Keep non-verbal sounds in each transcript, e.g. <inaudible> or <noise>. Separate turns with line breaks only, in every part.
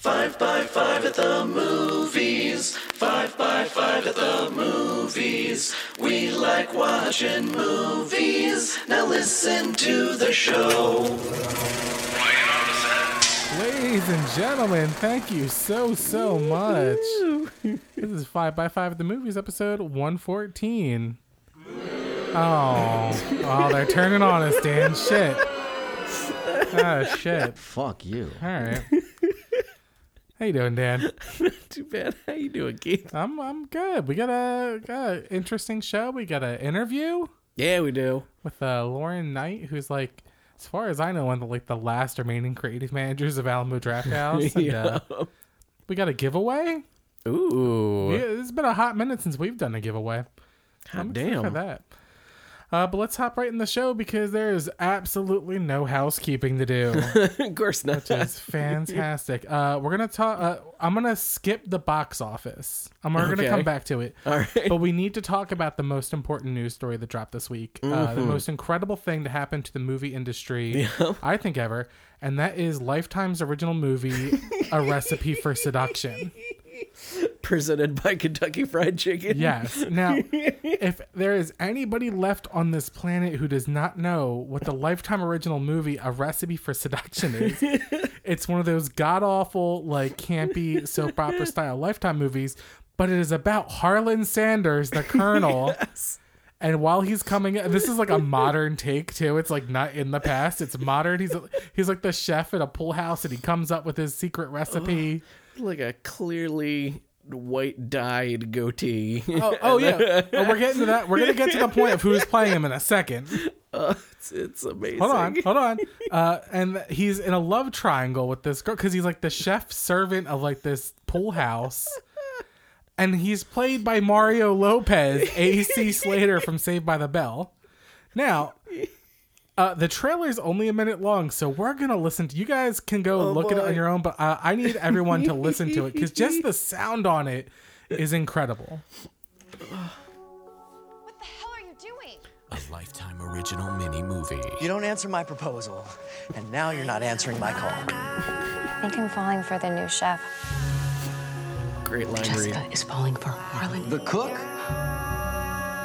Five by five at the movies. Five by five at the movies. We like watching movies. Now listen to the show.
Ladies and gentlemen, thank you so so much. this is Five by Five at the Movies, episode one fourteen. Oh, oh, they're turning on us, Dan. Shit. Oh shit.
Fuck you.
All right. How you doing, Dan? <laughs>
Not Too bad. How you doing, Keith?
I'm I'm good. We got a, got a interesting show. We got an interview
Yeah, we do.
with uh, Lauren Knight, who's like, as far as I know, one of the, like the last remaining creative managers of Alamo Drafthouse. <laughs> And, uh, we got a giveaway.
Ooh.
Yeah, it's been a hot minute since we've done a giveaway.
God
I'm excited for
damn.
that. Uh, but let's hop right in the show because there is absolutely no housekeeping to do. <laughs>
of course not.
It's fantastic. Uh, we're gonna talk. Uh, I'm gonna skip the box office. I'm we're gonna come back to it.
All right.
But we need to talk about the most important news story that dropped this week. Uh, the most incredible thing to happen to the movie industry, I think, ever. And that is Lifetime's original movie, A Recipe for Seduction. <laughs> <laughs>
Presented by Kentucky Fried Chicken.
Yes. Now, <laughs> if there is anybody left on this planet who does not know what the Lifetime original movie A Recipe for Seduction is, <laughs> it's one of those god awful, like campy soap opera style Lifetime movies, but it is about Harlan Sanders, the Colonel. And while he's coming, this is like a modern take too. It's like not in the past. It's modern. He's he's like the chef at a pool house, and he comes up with his secret recipe. <gasps>
Oh, Like a clearly white dyed goatee.
Oh, oh yeah. <laughs> Oh, we're getting to that. We're gonna get to the point of who's playing him in a second.
it's, it's amazing.
Hold on, hold on. Uh, and he's in a love triangle with this girl because he's like the chef servant of like this pool house. And he's played by Mario Lopez, AC Slater from Saved by the Bell. Now, uh, the is only a minute long, so we're gonna listen to. You guys can go look at it on your own, but uh, I need everyone to listen to it because just the <laughs> sound on it is incredible.
What the hell are you doing?
A lifetime original mini movie.
You don't answer my proposal, and now you're not answering my call.
I think I'm falling for the new chef.
Great line
Jessica
read.
is falling for Harlan.
The cook?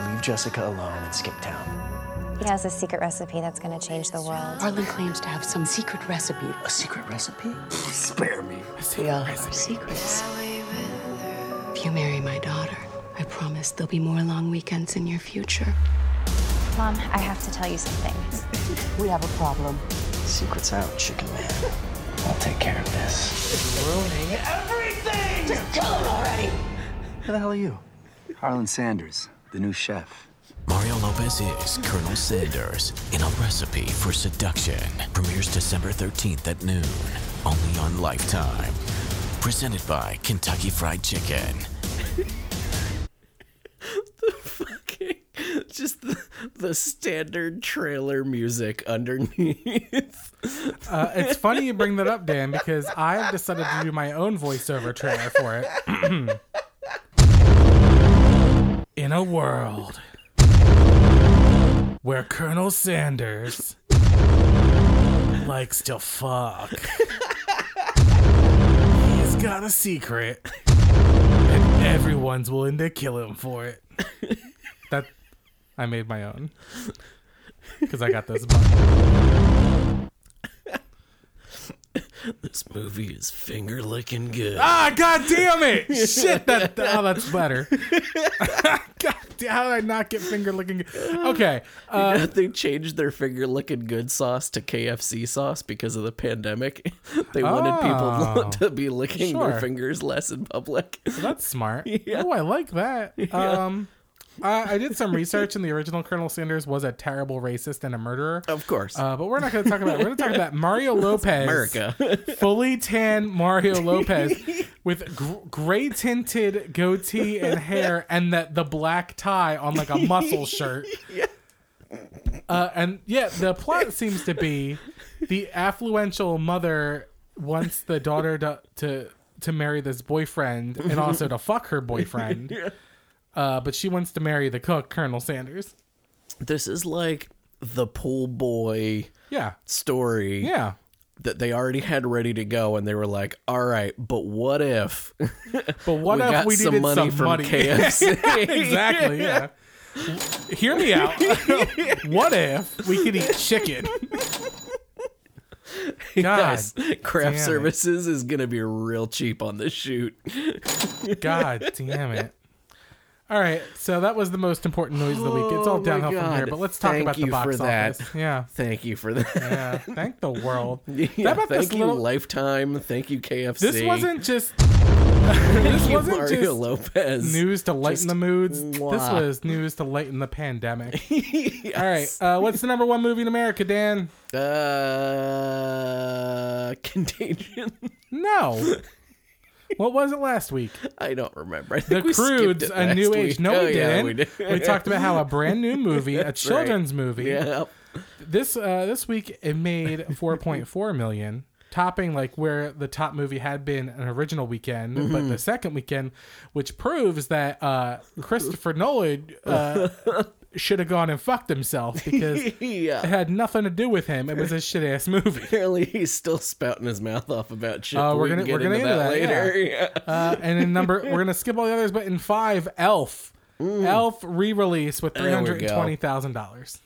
Leave Jessica alone and skip town.
He has a secret recipe that's going to change the world.
Harlan claims to have some secret recipe.
A secret recipe? <laughs>
Spare me.
They all have our secrets. If you marry my daughter, I promise there'll be more long weekends in your future.
Mom, I have to tell you something. <laughs>
We have a problem.
Secret's out, chicken man. I'll take care of this. It's Ruining everything! Just kill him already! Who the hell are you?
Harlan Sanders, the new chef.
Mario Lopez is Colonel Sanders in A Recipe for Seduction. Premieres December 13th at noon. Only on Lifetime. Presented by Kentucky Fried Chicken. <laughs>
The fucking- Just the, the standard trailer music underneath.
Uh, it's funny you bring that up, Dan, because I've decided to do my own voiceover trailer for it. <clears throat> In a world where Colonel Sanders likes to fuck, he's got a secret, and everyone's willing to kill him for it. That I made my own because I got this. <laughs>
This movie is finger licking good.
Ah, god damn it! <laughs> Shit, that oh, that's better. <laughs> god damn, how did I not get finger licking? Good? Okay, uh,
they changed their finger licking good sauce to KFC sauce because of the pandemic. They wanted
Oh.
people to be licking
Sure.
their fingers less in public.
that's smart.
Yeah.
Oh, I like that. Um, I, I did some research, and the original Colonel Sanders was a terrible racist and a murderer.
Of course.
Uh, but we're not going to talk about. We're going to talk about Mario <laughs> Lopez,
America. <laughs>
fully tan Mario Lopez with gr- gray tinted goatee and hair, and the the black tie on like a muscle <laughs> shirt. Uh, and yeah, the plot seems to be the affluential mother wants the daughter to to to marry this boyfriend and also to fuck her boyfriend. Uh, but she wants to marry the cook, Colonel Sanders.
This is like the pool boy
Yeah,
story
yeah.
that they already had ready to go, and they were like, "All right, but what if
But <laughs> what
we
if
got
we
some
needed
money
some
from
money? <laughs>
KFC?"
exactly. Yeah. Hear me out. <laughs> what if we could eat chicken? God,
Guys, craft
damn it.
services is gonna be real cheap on this shoot.
God damn it. All right, so that was the most important noise of the week. It's all
Oh
downhill from here, but let's talk
Thank
about the box
for that.
office. Yeah,
Thank you for that.
yeah. Thank the world. <laughs>
Yeah, thank
this
you,
little-
Lifetime. Thank you, KFC.
This wasn't just <laughs> this
you,
wasn't
Mario
just
Lopez.
news to lighten
Just
the moods. This was news to lighten the pandemic. <laughs>
Yes.
All right, uh, what's the number one movie in America, Dan?
Uh, Contagion.
No. What was it last week?
I don't remember. I
The
we Croods,
a new
week.
age. No,
Oh,
we, didn't.
we did.
We talked about how a brand new movie, <laughs> a
That's right.
children's movie,
Yeah.
this uh, this week it made 4.4 million, topping like where the top movie had been an original weekend,
Mm-hmm.
but the second weekend, which proves that uh, Christopher Nolan uh, <laughs> should have gone and fucked himself because <laughs> it had nothing to do with him. It was a shit ass movie.
Apparently, he's still spouting his mouth off about shit.
Uh, we're
we
gonna-
get
we're gonna
into
get
that
that,
later. Yeah.
Uh, and in number, we're gonna skip all the others, but in five, Elf, Elf re-release with three
Mm.
Hundred and twenty thousand dollars.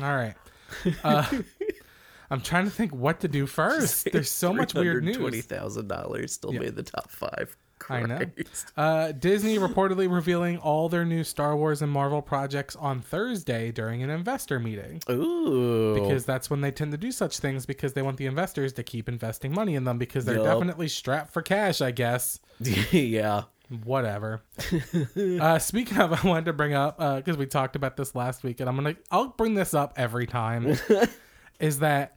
All right. Uh, <laughs> I'm trying to think what to do first. There's so much weird
Twenty
news.
thousand dollars still made the top five.
I know. Uh, Disney reportedly revealing all their new Star Wars and Marvel projects on Thursday during an investor meeting.
Ooh.
Because that's when they tend to do such things because they want the investors to keep investing money in them because they're
Yup.
definitely strapped for cash, I guess. <laughs>
yeah.
whatever. <laughs> uh, speaking of, <laughs> I wanted to bring up because we talked about this last week, and I'm gonna I'll bring this up every time. is that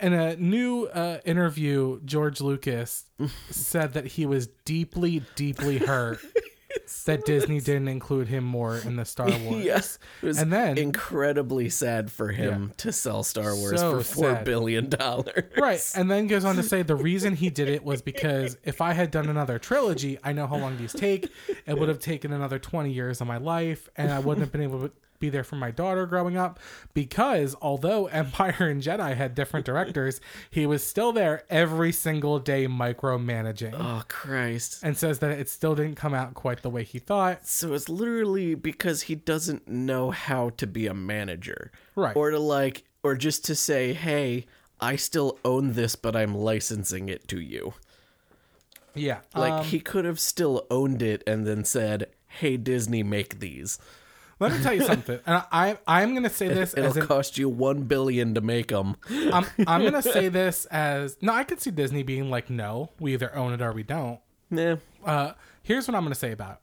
in a new uh, interview, George Lucas said that he was deeply, deeply hurt <laughs> that Disney didn't include him more in the Star <laughs> Wars.
Yes. It was
and then
incredibly sad for him to sell Star Wars
So
for four
sad.
billion <laughs> dollars.
Right. And then goes on to say the reason he did it was because if I had done another trilogy, I know how long these take. It would have taken another 20 years of my life, and I wouldn't have been able to be there for my daughter growing up. Because although <laughs> Empire and Jedi had different directors, he was still there every single day micromanaging.
Oh Christ.
And says that it still didn't come out quite the way he thought.
So it's literally because he doesn't know how to be a manager.
Right.
Or to like or just to say, "Hey, I still own this, but I'm licensing it to you."
Yeah.
Like
um,
he could have still owned it and then said, "Hey Disney, make these.
Let me tell you something. And I, I'm going to say this
It'll
as an
cost you 1 billion to make them."
I'm <laughs> I'm gonna say this as no, I could see Disney being like, no, we either own it or we don't.
Nah.
Uh, here's what I'm gonna say about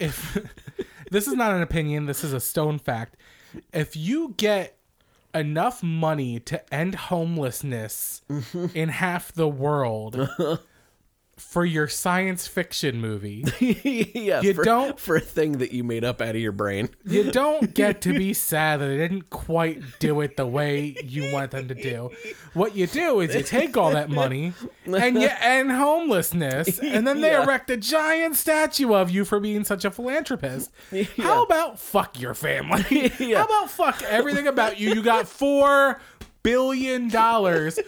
it. if <laughs> this is not an opinion, this is a stone fact. If you get enough money to end homelessness in half the world <laughs> for your science fiction movie, <laughs>
yeah,
You
for,
don't-
for a thing that you made up out of your brain.
you <laughs> don't get to be sad that they didn't quite do it the way you want them to do. What you do is you take all that money and you <laughs> end homelessness, and then they
Yeah.
erect a giant statue of you for being such a philanthropist. How about fuck your family?
Yeah.
How about fuck everything about you? You got four billion dollars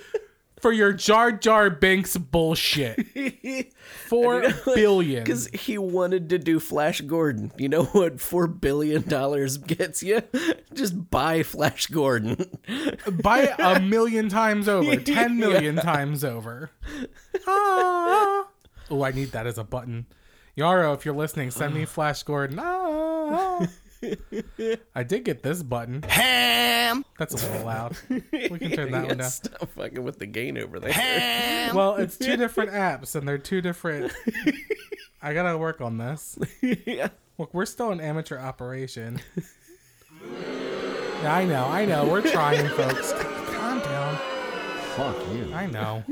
for your Jar Jar Binks bullshit. <laughs> Four billion.
Because he wanted to do Flash Gordon. You know what four billion dollars gets you? <laughs> Just buy Flash Gordon.
buy it a <laughs> million times over, ten million times over. Ah. Oh, I need that as a button. Yaro, if you're listening, send me Flash Gordon. Ah. I did get this button.
Ham!
That's a little loud. We can turn that <laughs> one down.
Stop fucking with the gain over there. Ham.
Well, it's two different apps, and they're two different. I gotta work on this. <laughs>
yeah.
Look, we're still an amateur operation. Yeah, I know, I know. We're trying, folks. Calm down.
Fuck you.
I know.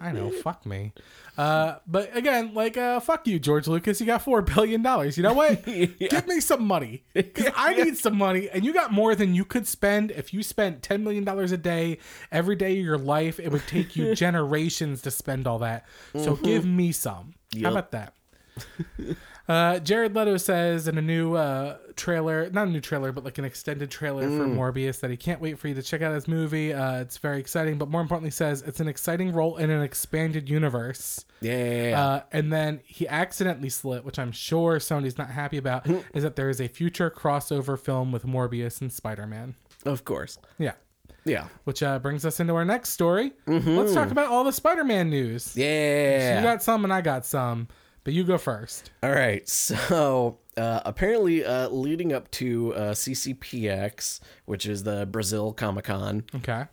I know. Fuck me. Uh, but again, like, uh, fuck you, George Lucas. You got four billion dollars. You know what? <laughs> Give me some money. I need some money, and you got more than you could spend if you spent ten million dollars a day every day of your life. It would take you <laughs> generations to spend all that. So give me some. How about that? <laughs> Uh, Jared Leto says in a new uh, trailer, not a new trailer, but like an extended trailer for Morbius, that he can't wait for you to check out his movie. Uh, it's very exciting, but more importantly, says it's an exciting role in an expanded universe.
Yeah.
Uh, and then he accidentally slit, which I'm sure Sony's not happy about, is that there is a future crossover film with Morbius and Spider Man.
of course.
Yeah.
Yeah.
Which uh, brings us into our next story. Let's talk about all the Spider Man news.
Yeah.
You got some and I got some, but you go first.
All right. <laughs> So uh, apparently, uh, leading up to uh, CCPX, which is the Brazil Comic Con,
Okay.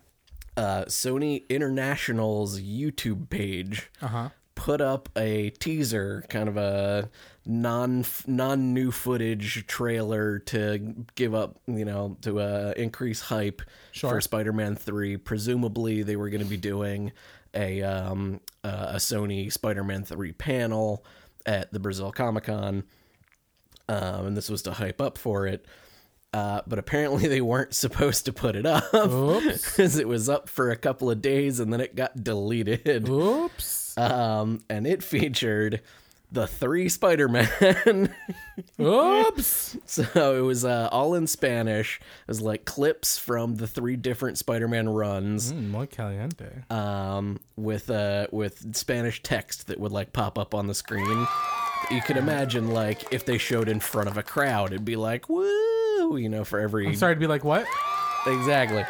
uh, Sony International's YouTube page
Uh-huh.
put up a teaser, kind of a non non new footage trailer to give up, you know, to uh, increase hype
Sure.
for Spider-Man Three. Presumably, they were going to be doing a um, uh, a Sony Spider-Man Three panel at the Brazil Comic Con, um, and this was to hype up for it. Uh, but apparently they weren't <laughs> supposed to put it up
Oops. <laughs>
because it was up for a couple of days and then it got deleted.
Oops.
Um, and it featured the three Spider-Man. <laughs>
Oops.
so it was uh, all in Spanish. It was like clips from the three different Spider-Man runs.
Mm, muy caliente.
um, with uh, with Spanish text that would like pop up on the screen. You could imagine like if they showed in front of a crowd, it'd be like woo, you know, for every
I'm sorry to be like, what?
exactly.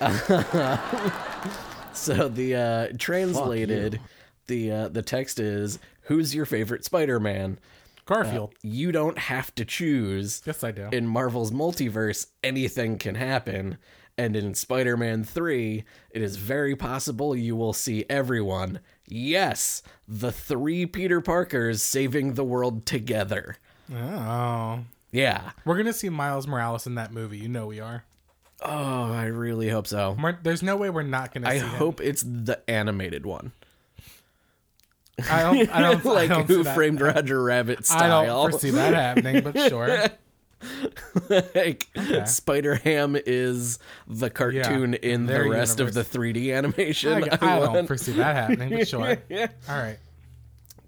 <laughs> so the uh, translated the uh, the text is who's your favorite Spider-Man?
Garfield.
Uh, you don't have to choose.
yes, I do.
In Marvel's multiverse, anything can happen. And in Spider Man 3, it is very possible you will see everyone. Yes, the three Peter Parkers saving the world together.
oh.
Yeah.
We're going to see Miles Morales in that movie. You know we are.
Oh, I really hope so.
We're- there's no way we're not going to see
I
him.
hope it's the animated one.
I don't, I don't, <laughs>
like
I don't
Who
see that.
Framed Roger Rabbit style.
I don't foresee that happening, but sure. <laughs>
like Spider Ham is the cartoon in the rest of the 3D animation.
I, I don't foresee that happening, but sure. All right.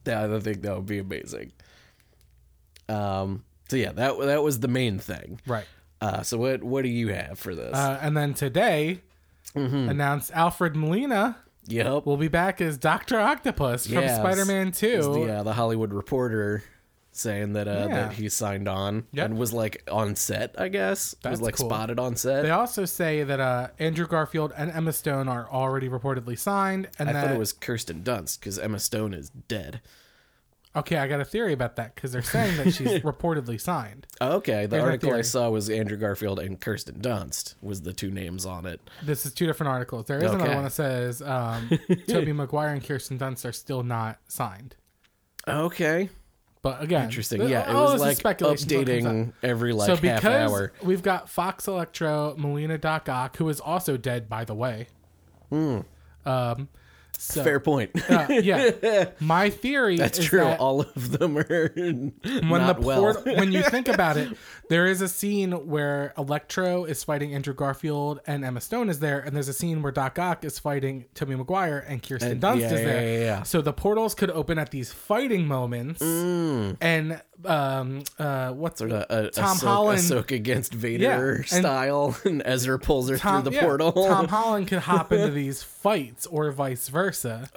Yeah, I think that would be amazing. Um. So yeah, that that was the main thing.
Right.
Uh. So what what do you have for this?
Uh, and then today,
Mm-hmm.
announced Alfred Molina
yep.
We'll be back as Doctor Octopus from
Yeah,
Spider Man 2.
The uh, the Hollywood Reporter saying that uh,
Yeah.
that he signed on
Yep.
and was like on set. I guess
That's
was like
cool.
spotted on set.
They also say that uh, Andrew Garfield and Emma Stone are already reportedly signed, and
I
that
thought it was Kirsten Dunst because Emma Stone is dead.
Okay. I got a theory about that because they're saying that she's <laughs> reportedly signed.
Okay, the
my
article I
theory.
saw was Andrew Garfield and Kirsten Dunst was the two names on it.
This is two different articles. There is another
Okay.
one that says um, <laughs> Tobey Maguire and Kirsten Dunst are still not signed.
Okay,
But again,
interesting.
th-
Yeah, it
all
was
this is
like
speculation till it comes
updating every like
so
half
because
hour.
we've got Foxx Electro, Molina Doc Ock, who is also dead, by the way. Um, so,
Fair point.
uh, yeah, <laughs> my theory
That's
is
true.
that
All of them are
when
not
the
well.
when you think about it, <laughs> there is a scene where Electro is fighting Andrew Garfield and Emma Stone is there, and there's a scene where Doc Ock is fighting Tobey Maguire and Kirsten
And-
Dunst
yeah,
is there.
yeah, yeah, yeah.
So the portals could open at these fighting moments, and um, uh, what's
Mm. sort of a,
Tom
Ahsoka,
Holland-
against Vader
Yeah, and-
style, <laughs> and Ezra pulls her
Tom,
through the portal.
Tom Holland could hop into these fights, or vice versa.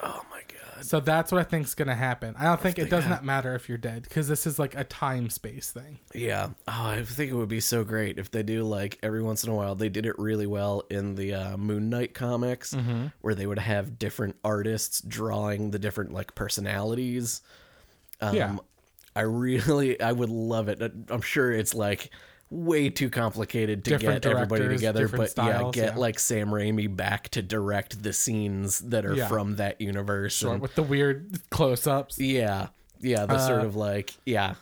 Oh my god!
So that's what I think is going to happen. I don't think it does not matter if you're dead because this is like a time space thing.
Yeah. Oh, I think it would be so great if they do like every once in a while. They did it really well in the uh, Moon Knight comics,
Mm-hmm.
where they would have different artists drawing the different like personalities. Um,
Yeah.
I really, I would love it. I'm sure it's like way too complicated to
Different
get everybody together, but
styles,
yeah, get
yeah.
like Sam Raimi back to direct the scenes that are
Yeah.
from that universe.
Or
and-
with the weird close-ups.
yeah, yeah, the
Uh,
sort of like yeah,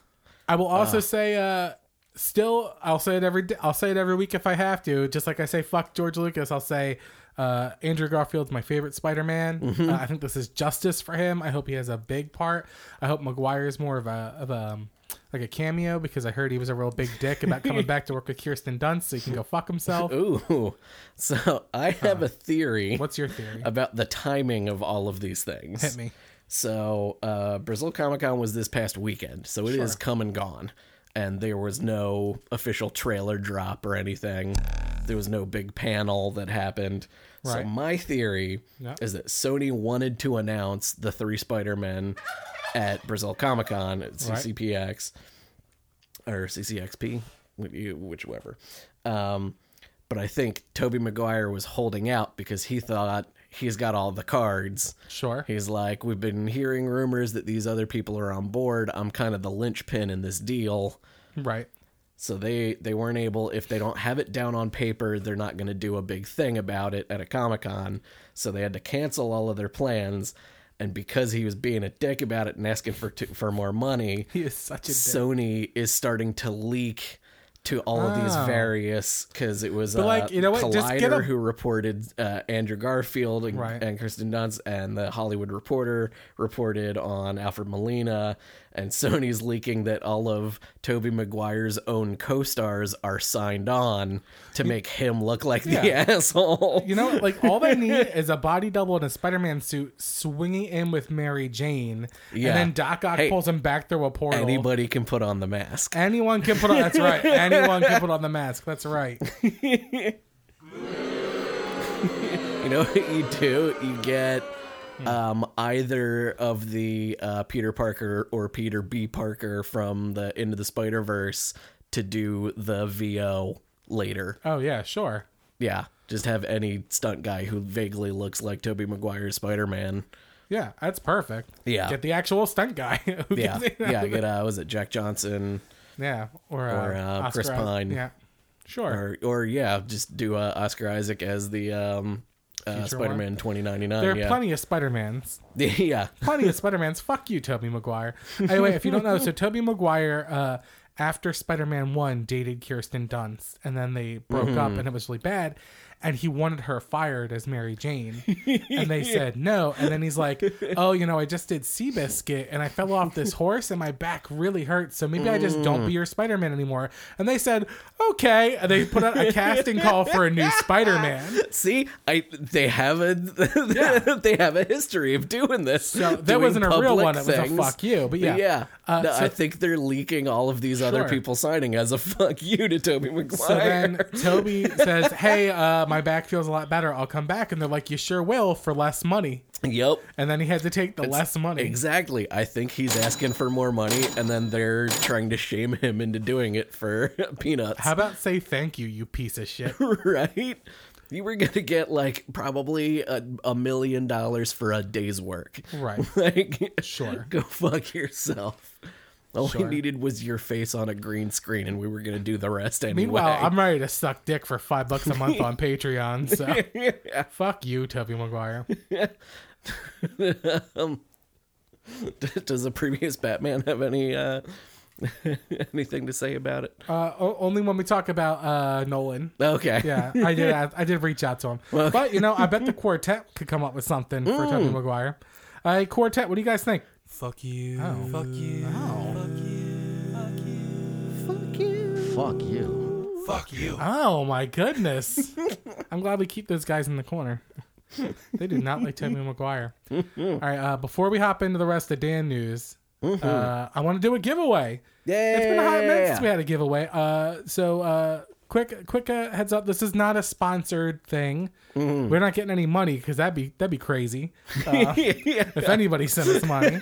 I will also say, uh, still, I'll say it every day. I'll say it every week if I have to. Just like I say, fuck George Lucas. I'll say, uh, Andrew Garfield's my favorite Spider-Man.
Mm-hmm.
Uh, I think this is justice for him. I hope he has a big part. I hope Maguire's more of a of a um, like a cameo because I heard he was a real big dick about coming <laughs> back to work with Kirsten Dunst so he can go fuck himself.
Ooh, <laughs> so I have a theory.
What's your theory?
about the timing of all of these things?
Hit me.
So uh, Brazil Comic Con was this past weekend, so it is come and gone, and there was no official trailer drop or anything. There was no big panel that happened. So my theory
Yeah.
is that Sony wanted to announce the three Spider-Men at Brazil Comic Con at CCPX or CCXP, whichever. Um, but I think Tobey Maguire was holding out because he thought he's got all the cards.
Sure.
He's like, we've been hearing rumors that these other people are on board. I'm kind of the linchpin in this deal.
Right.
So they they weren't able if they don't have it down on paper, they're not going to do a big thing about it at a Comic-Con. So they had to cancel all of their plans and because he was being a dick about it and asking for t- for more money, <laughs>
He is such a dick.
Sony is starting to leak to all of these
Oh.
various because it was uh,
like, you know what? Just get
Collider
a-
who reported uh, Andrew Garfield and,
Right.
and Kirsten Dunst, and the Hollywood Reporter reported on Alfred Molina, and <laughs> Sony's leaking that all of Tobey Maguire's own co-stars are signed on to make him look like the
Yeah. <laughs>
asshole.
You know, like all they need <laughs> is a body double in a Spider-Man suit swinging in with Mary Jane,
Yeah.
and then Doc Ock
Hey,
pulls him back through a portal.
Anybody can put on the mask.
Anyone can put on. That's right. Anyone can put on the mask. That's right. <laughs>
You know what you do? You get um, either of the uh, Peter Parker or Peter B. Parker from the Into the Spider Verse to do the VO later.
Oh yeah, sure.
Yeah, just have any stunt guy who vaguely looks like Tobey Maguire's Spider Man.
Yeah, that's perfect.
Yeah.
Get the actual stunt guy. <laughs>
Yeah, yeah. Get uh, was it Jack Johnson
yeah, or,
Or,
uh,
uh, Chris. Pine.
Yeah, sure.
or or yeah, just do uh, Oscar Isaac as the um, uh, Spider Man twenty ninety nine.
there are
yeah.
plenty of Spider-Mans. <laughs>
yeah.
plenty of Spider-Mans. Fuck you, Tobey Maguire. Anyway, if you don't know, so Tobey Maguire, uh, after Spider-Man 1, dated Kirsten Dunst, and then they broke up
Mm-hmm.
and it was really bad. And he wanted her fired as Mary Jane. And they <laughs> said no. And then he's like, Oh, you know, I just did Seabiscuit and I fell off this horse and my back really hurts. So maybe I just don't be your Spider Man anymore. And they said, Okay. And they put out a casting call for a new <laughs> Spider Man.
See, I they have a <laughs> they have a history of doing this.
So that wasn't a real one, it was a fuck you, but yeah.
yeah.
Uh,
No,
so-
I think they're leaking all of these other people signing as a fuck you to Tobey Maguire.
So then Tobey says, Hey, uh, my back feels a lot better. I'll come back. And they're like, You sure will for less money.
yep.
And then he had to take the less money.
Exactly. I think he's asking for more money, and then they're trying to shame him into doing it for <laughs> peanuts.
How about say thank you, you piece of shit? <laughs>
right? You were gonna get like probably a, a million dollars for a day's work.
Right. <laughs>
Like,
Sure.
Go fuck yourself. All
Sure.
we needed was your face on a green screen, and we were gonna do the rest anyway.
Meanwhile, I'm ready to suck dick for five bucks a month on <laughs> Patreon. So fuck you, Tobey Maguire. <laughs>
Does the previous Batman have any uh, <laughs> anything to say about it?
Uh, o- only when we talk about uh, Nolan.
Okay.
Yeah, I did. I did reach out to him, but you know, I bet the quartet could come up with something for
Mm.
Tobey Maguire. Uh, quartet, what do you guys think?
Fuck you.
Oh.
Fuck you.
Fuck you.
Fuck you.
Oh my goodness! <laughs> I'm glad we keep those guys in the corner. They do not like Tobey Maguire. <laughs> All right, uh, before we hop into the rest of Dan news, uh, I want to do a giveaway.
Yeah.
It's been a hot minute since we had a giveaway. Uh, so uh, quick, quick uh, heads up: this is not a sponsored thing. We're not getting any money because that'd be that'd be crazy. Uh, <laughs> If anybody sent us money,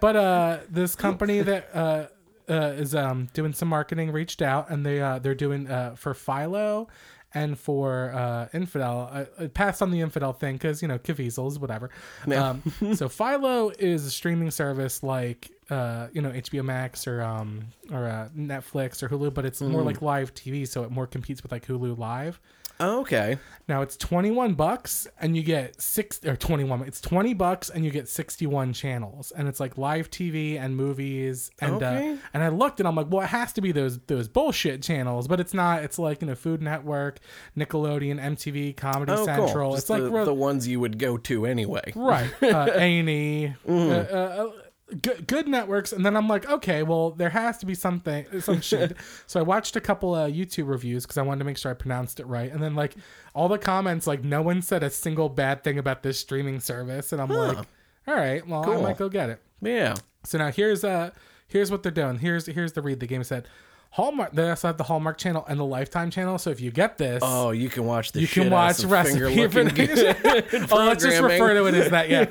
but uh, this company that uh, is um, doing some marketing reached out, and they uh, they're doing uh, for Philo and for uh, Infidel. I, I passed on the Infidel thing because you know Caviezel's whatever. Um, <laughs> so Philo is a streaming service like uh, you know HBO Max or um, or uh, Netflix or Hulu, but it's more like live TV, so it more competes with like Hulu Live.
Okay.
Now it's 21 bucks and you get six or 21. It's 20 bucks and you get 61 channels and it's like live TV and movies and
Okay.
uh, and I looked and I'm like, well, it has to be those those bullshit channels, but it's not. It's like you know, Food Network, Nickelodeon, MTV, Comedy
Oh,
Central.
cool.
It's
Just
like
the, the ones you would go to anyway.
right uh, <laughs> A&E,
Mm.
uh, uh, good, good networks and then i'm like okay well there has to be something some <laughs> shit so i watched a couple of youtube reviews because i wanted to make sure i pronounced it right and then like all the comments like no one said a single bad thing about this streaming service and i'm like All right. Well, I might go get it.
Yeah.
So now here's uh here's what they're doing. Here's here's the read. The game said Hallmark. They also have the Hallmark channel and the Lifetime channel. So if you get this,
Oh, you can watch the
you can watch recipe for <laughs> <laughs> oh, let's just refer to it as that. Yeah,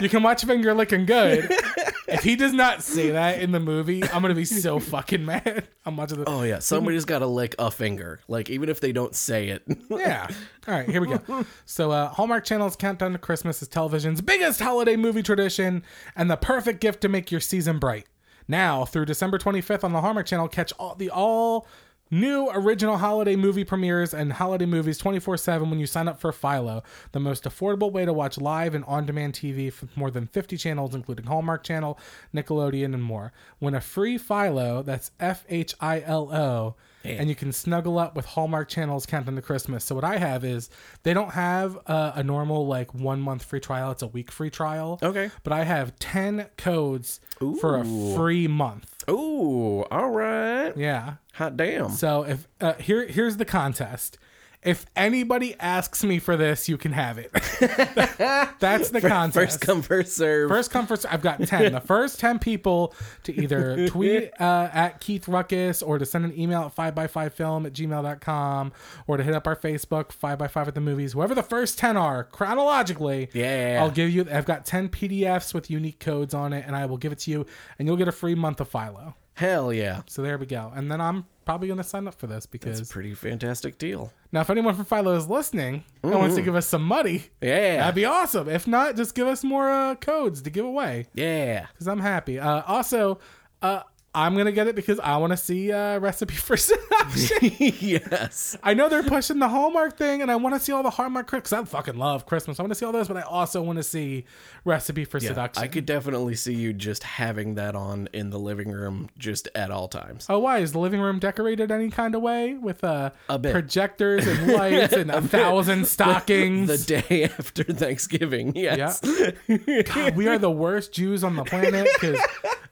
you can watch finger looking good. <laughs> if he does not say that in the movie, I'm gonna be so fucking mad. I'm watching the.
Oh yeah, somebody's got to lick a finger. Like even if they don't say it.
Yeah. All right, here we go. So, uh, Hallmark Channel's Countdown to Christmas is television's biggest holiday movie tradition and the perfect gift to make your season bright. Now, through December 25th on the Hallmark Channel, catch all the all new original holiday movie premieres and holiday movies 24/7 when you sign up for Philo, the most affordable way to watch live and on-demand TV from more than 50 channels including Hallmark Channel, Nickelodeon and more. Win a free Philo, that's F H I L O, and you can snuggle up with Hallmark Channel's Countdown to Christmas. So what I have is they don't have uh, a normal like 1 month free trial, it's a week free trial.
Okay.
But I have 10 codes for a free month.
Ooh, all right.
Yeah.
Hot damn.
So if uh, here here's the contest. If anybody asks me for this, you can have it. <laughs> That's the contest.
First come, first serve.
First come first. I've got ten. The first ten people to either <laughs> tweet uh, at Keith Ruckus or to send an email at five by five film at gmail.com or to hit up our Facebook five by five at the movies. Whoever the first ten are chronologically,
Yeah.
I'll give you. I've got ten PDFs with unique codes on it, and I will give it to you, and you'll get a free month of Philo.
Hell yeah.
So there we go. And then I'm probably going to sign up for this because
It's a pretty fantastic deal.
now, if anyone from Philo is listening and wants to give us some money,
Yeah.
that'd be awesome. If not, just give us more uh, codes to give away
Yeah.
because I'm happy. Uh, also, uh, I'm gonna get it because I want to see uh, recipe for <laughs> seduction.
yes.
I know they're pushing the Hallmark thing, and I want to see all the Hallmark because I fucking love Christmas. I want to see all those, but I also want to see recipe for seduction.
I could definitely see you just having that on in the living room just at all times.
Oh, why is the living room decorated any kind of way with uh,
A bit.
projectors and <laughs> lights and a thousand stockings?
The day <laughs> after Thanksgiving. Yes.
Yeah. God, we are the worst Jews on the planet because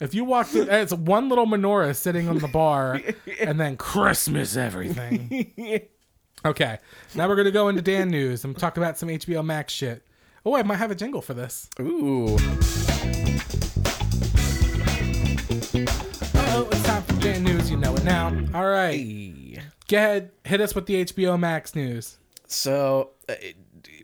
if you walk through, it's one little menorah sitting on the bar <laughs> and then Christmas everything. Okay, now we're going to go into Dan news and talk about some HBO Max shit. Oh, I might have a jingle for this.
Ooh.
Oh, it's time for Dan news. You know it now. All right.
Hey.
Go ahead. Hit us with the HBO Max news.
So, uh,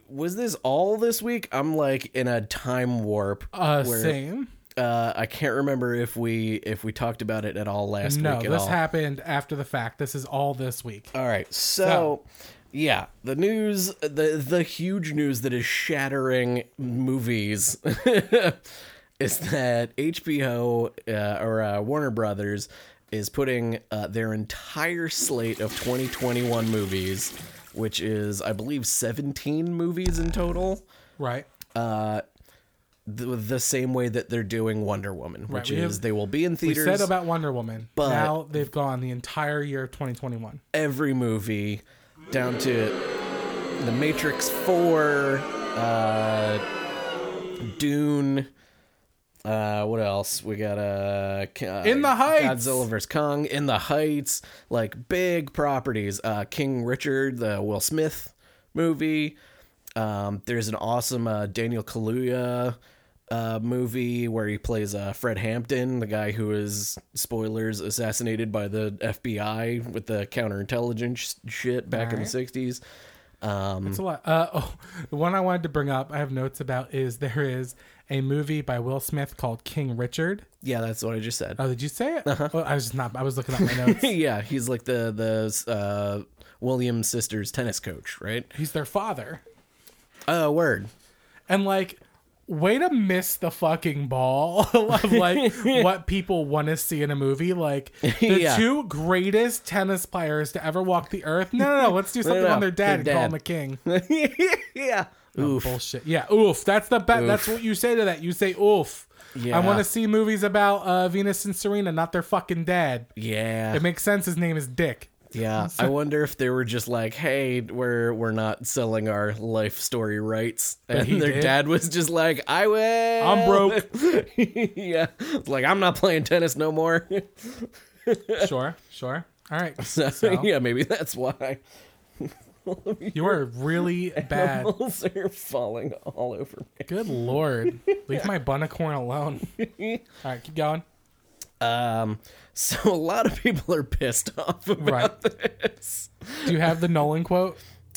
was this all this week? I'm like in a time warp.
Uh,
where,
same.
Uh, I can't remember if we if we talked about it at all last
No,
week. At
this
all.
happened after the fact. This is all this week.
All right, so, yeah, the news, the the huge news that is shattering movies <laughs> is that HBO uh, or uh, Warner Brothers is putting uh, their entire slate of 2021 movies, which is I believe 17 movies in total,
Right.
The, the same way that they're doing Wonder Woman, which
we
is
have-
they will be in
We
theaters.
said about Wonder Woman.
but-
now they've gone the entire year of 2021.
every movie down to The Matrix 4, uh, Dune. Uh, what else? We got uh, uh,
In the Heights!
Godzilla vs Kong, In the Heights, like big properties. Uh, King Richard, the Will Smith movie. Um, there's an awesome uh, Daniel Kaluuya uh, movie where he plays uh, Fred Hampton, the guy who is spoilers assassinated by the FBI with the counterintelligence shit back in the '60s. Um,
It's a lot. Uh, oh, the one I wanted to bring up, I have notes about, is there is a movie by Will Smith called King Richard.
yeah, that's what I just said.
Oh, did you say it?
Uh-huh.
Oh, I was just not. I was looking at my notes. <laughs>
yeah, he's like the the uh, Williams sisters tennis coach, right?
He's their father,
Oh, word.
and like, way to miss the fucking ball <laughs> of like <laughs> what people want to see in a movie. Like <laughs> the
Yeah.
two greatest tennis players to ever walk the earth. No, no, no. Let's do something
no,
on their dad and call him a king.
yeah.
Oh, bullshit. Yeah, oof. That's the bet. That's what you say to that. You say oof.
Yeah.
I want to see movies about uh, Venus and Serena, not their fucking dad.
Yeah.
It makes sense. His name is Dick.
Yeah, <laughs> I wonder if they were just like, "Hey, we're we're not selling our life story rights," and their
did.
dad was just like, "I will."
I'm broke. <laughs>
yeah, It's like I'm not playing tennis no more. <laughs>
sure, sure. All right.
so,
So,
yeah, maybe that's why.
You are really bad.
Animals are falling all over me.
Good lord. Leave my bun of corn alone. All right, keep going.
Um, so a lot of people are pissed <laughs> off about
Right.
this.
Do you have the Nolan quote?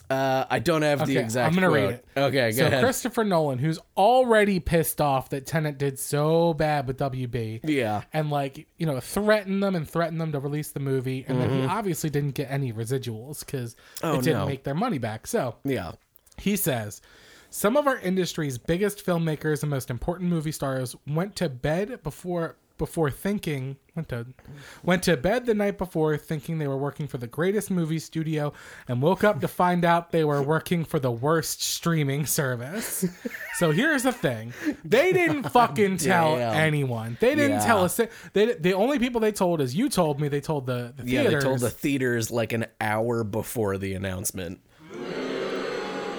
Uh, I don't have the
Okay,
exact.
I'm gonna read it.
Okay, go
so
ahead.
Christopher Nolan, who's already pissed off that Tenet did so bad with WB,
Yeah.
and like you know threatened them and threatened them to release the movie, and then he obviously didn't get any residuals because
Mm-hmm. Oh,
it didn't
no.
make their money back. So
yeah.
he says, some of our industry's biggest filmmakers and most important movie stars went to bed before before thinking went to went to bed the night before thinking they were working for the greatest movie studio and woke up to find out they were working for the worst streaming service. So here's the thing. They didn't <laughs> fucking tell anyone. They didn't
Yeah.
tell us. They the only people they told is you told me they told the, the
Yeah, they told the theaters like an hour before the announcement.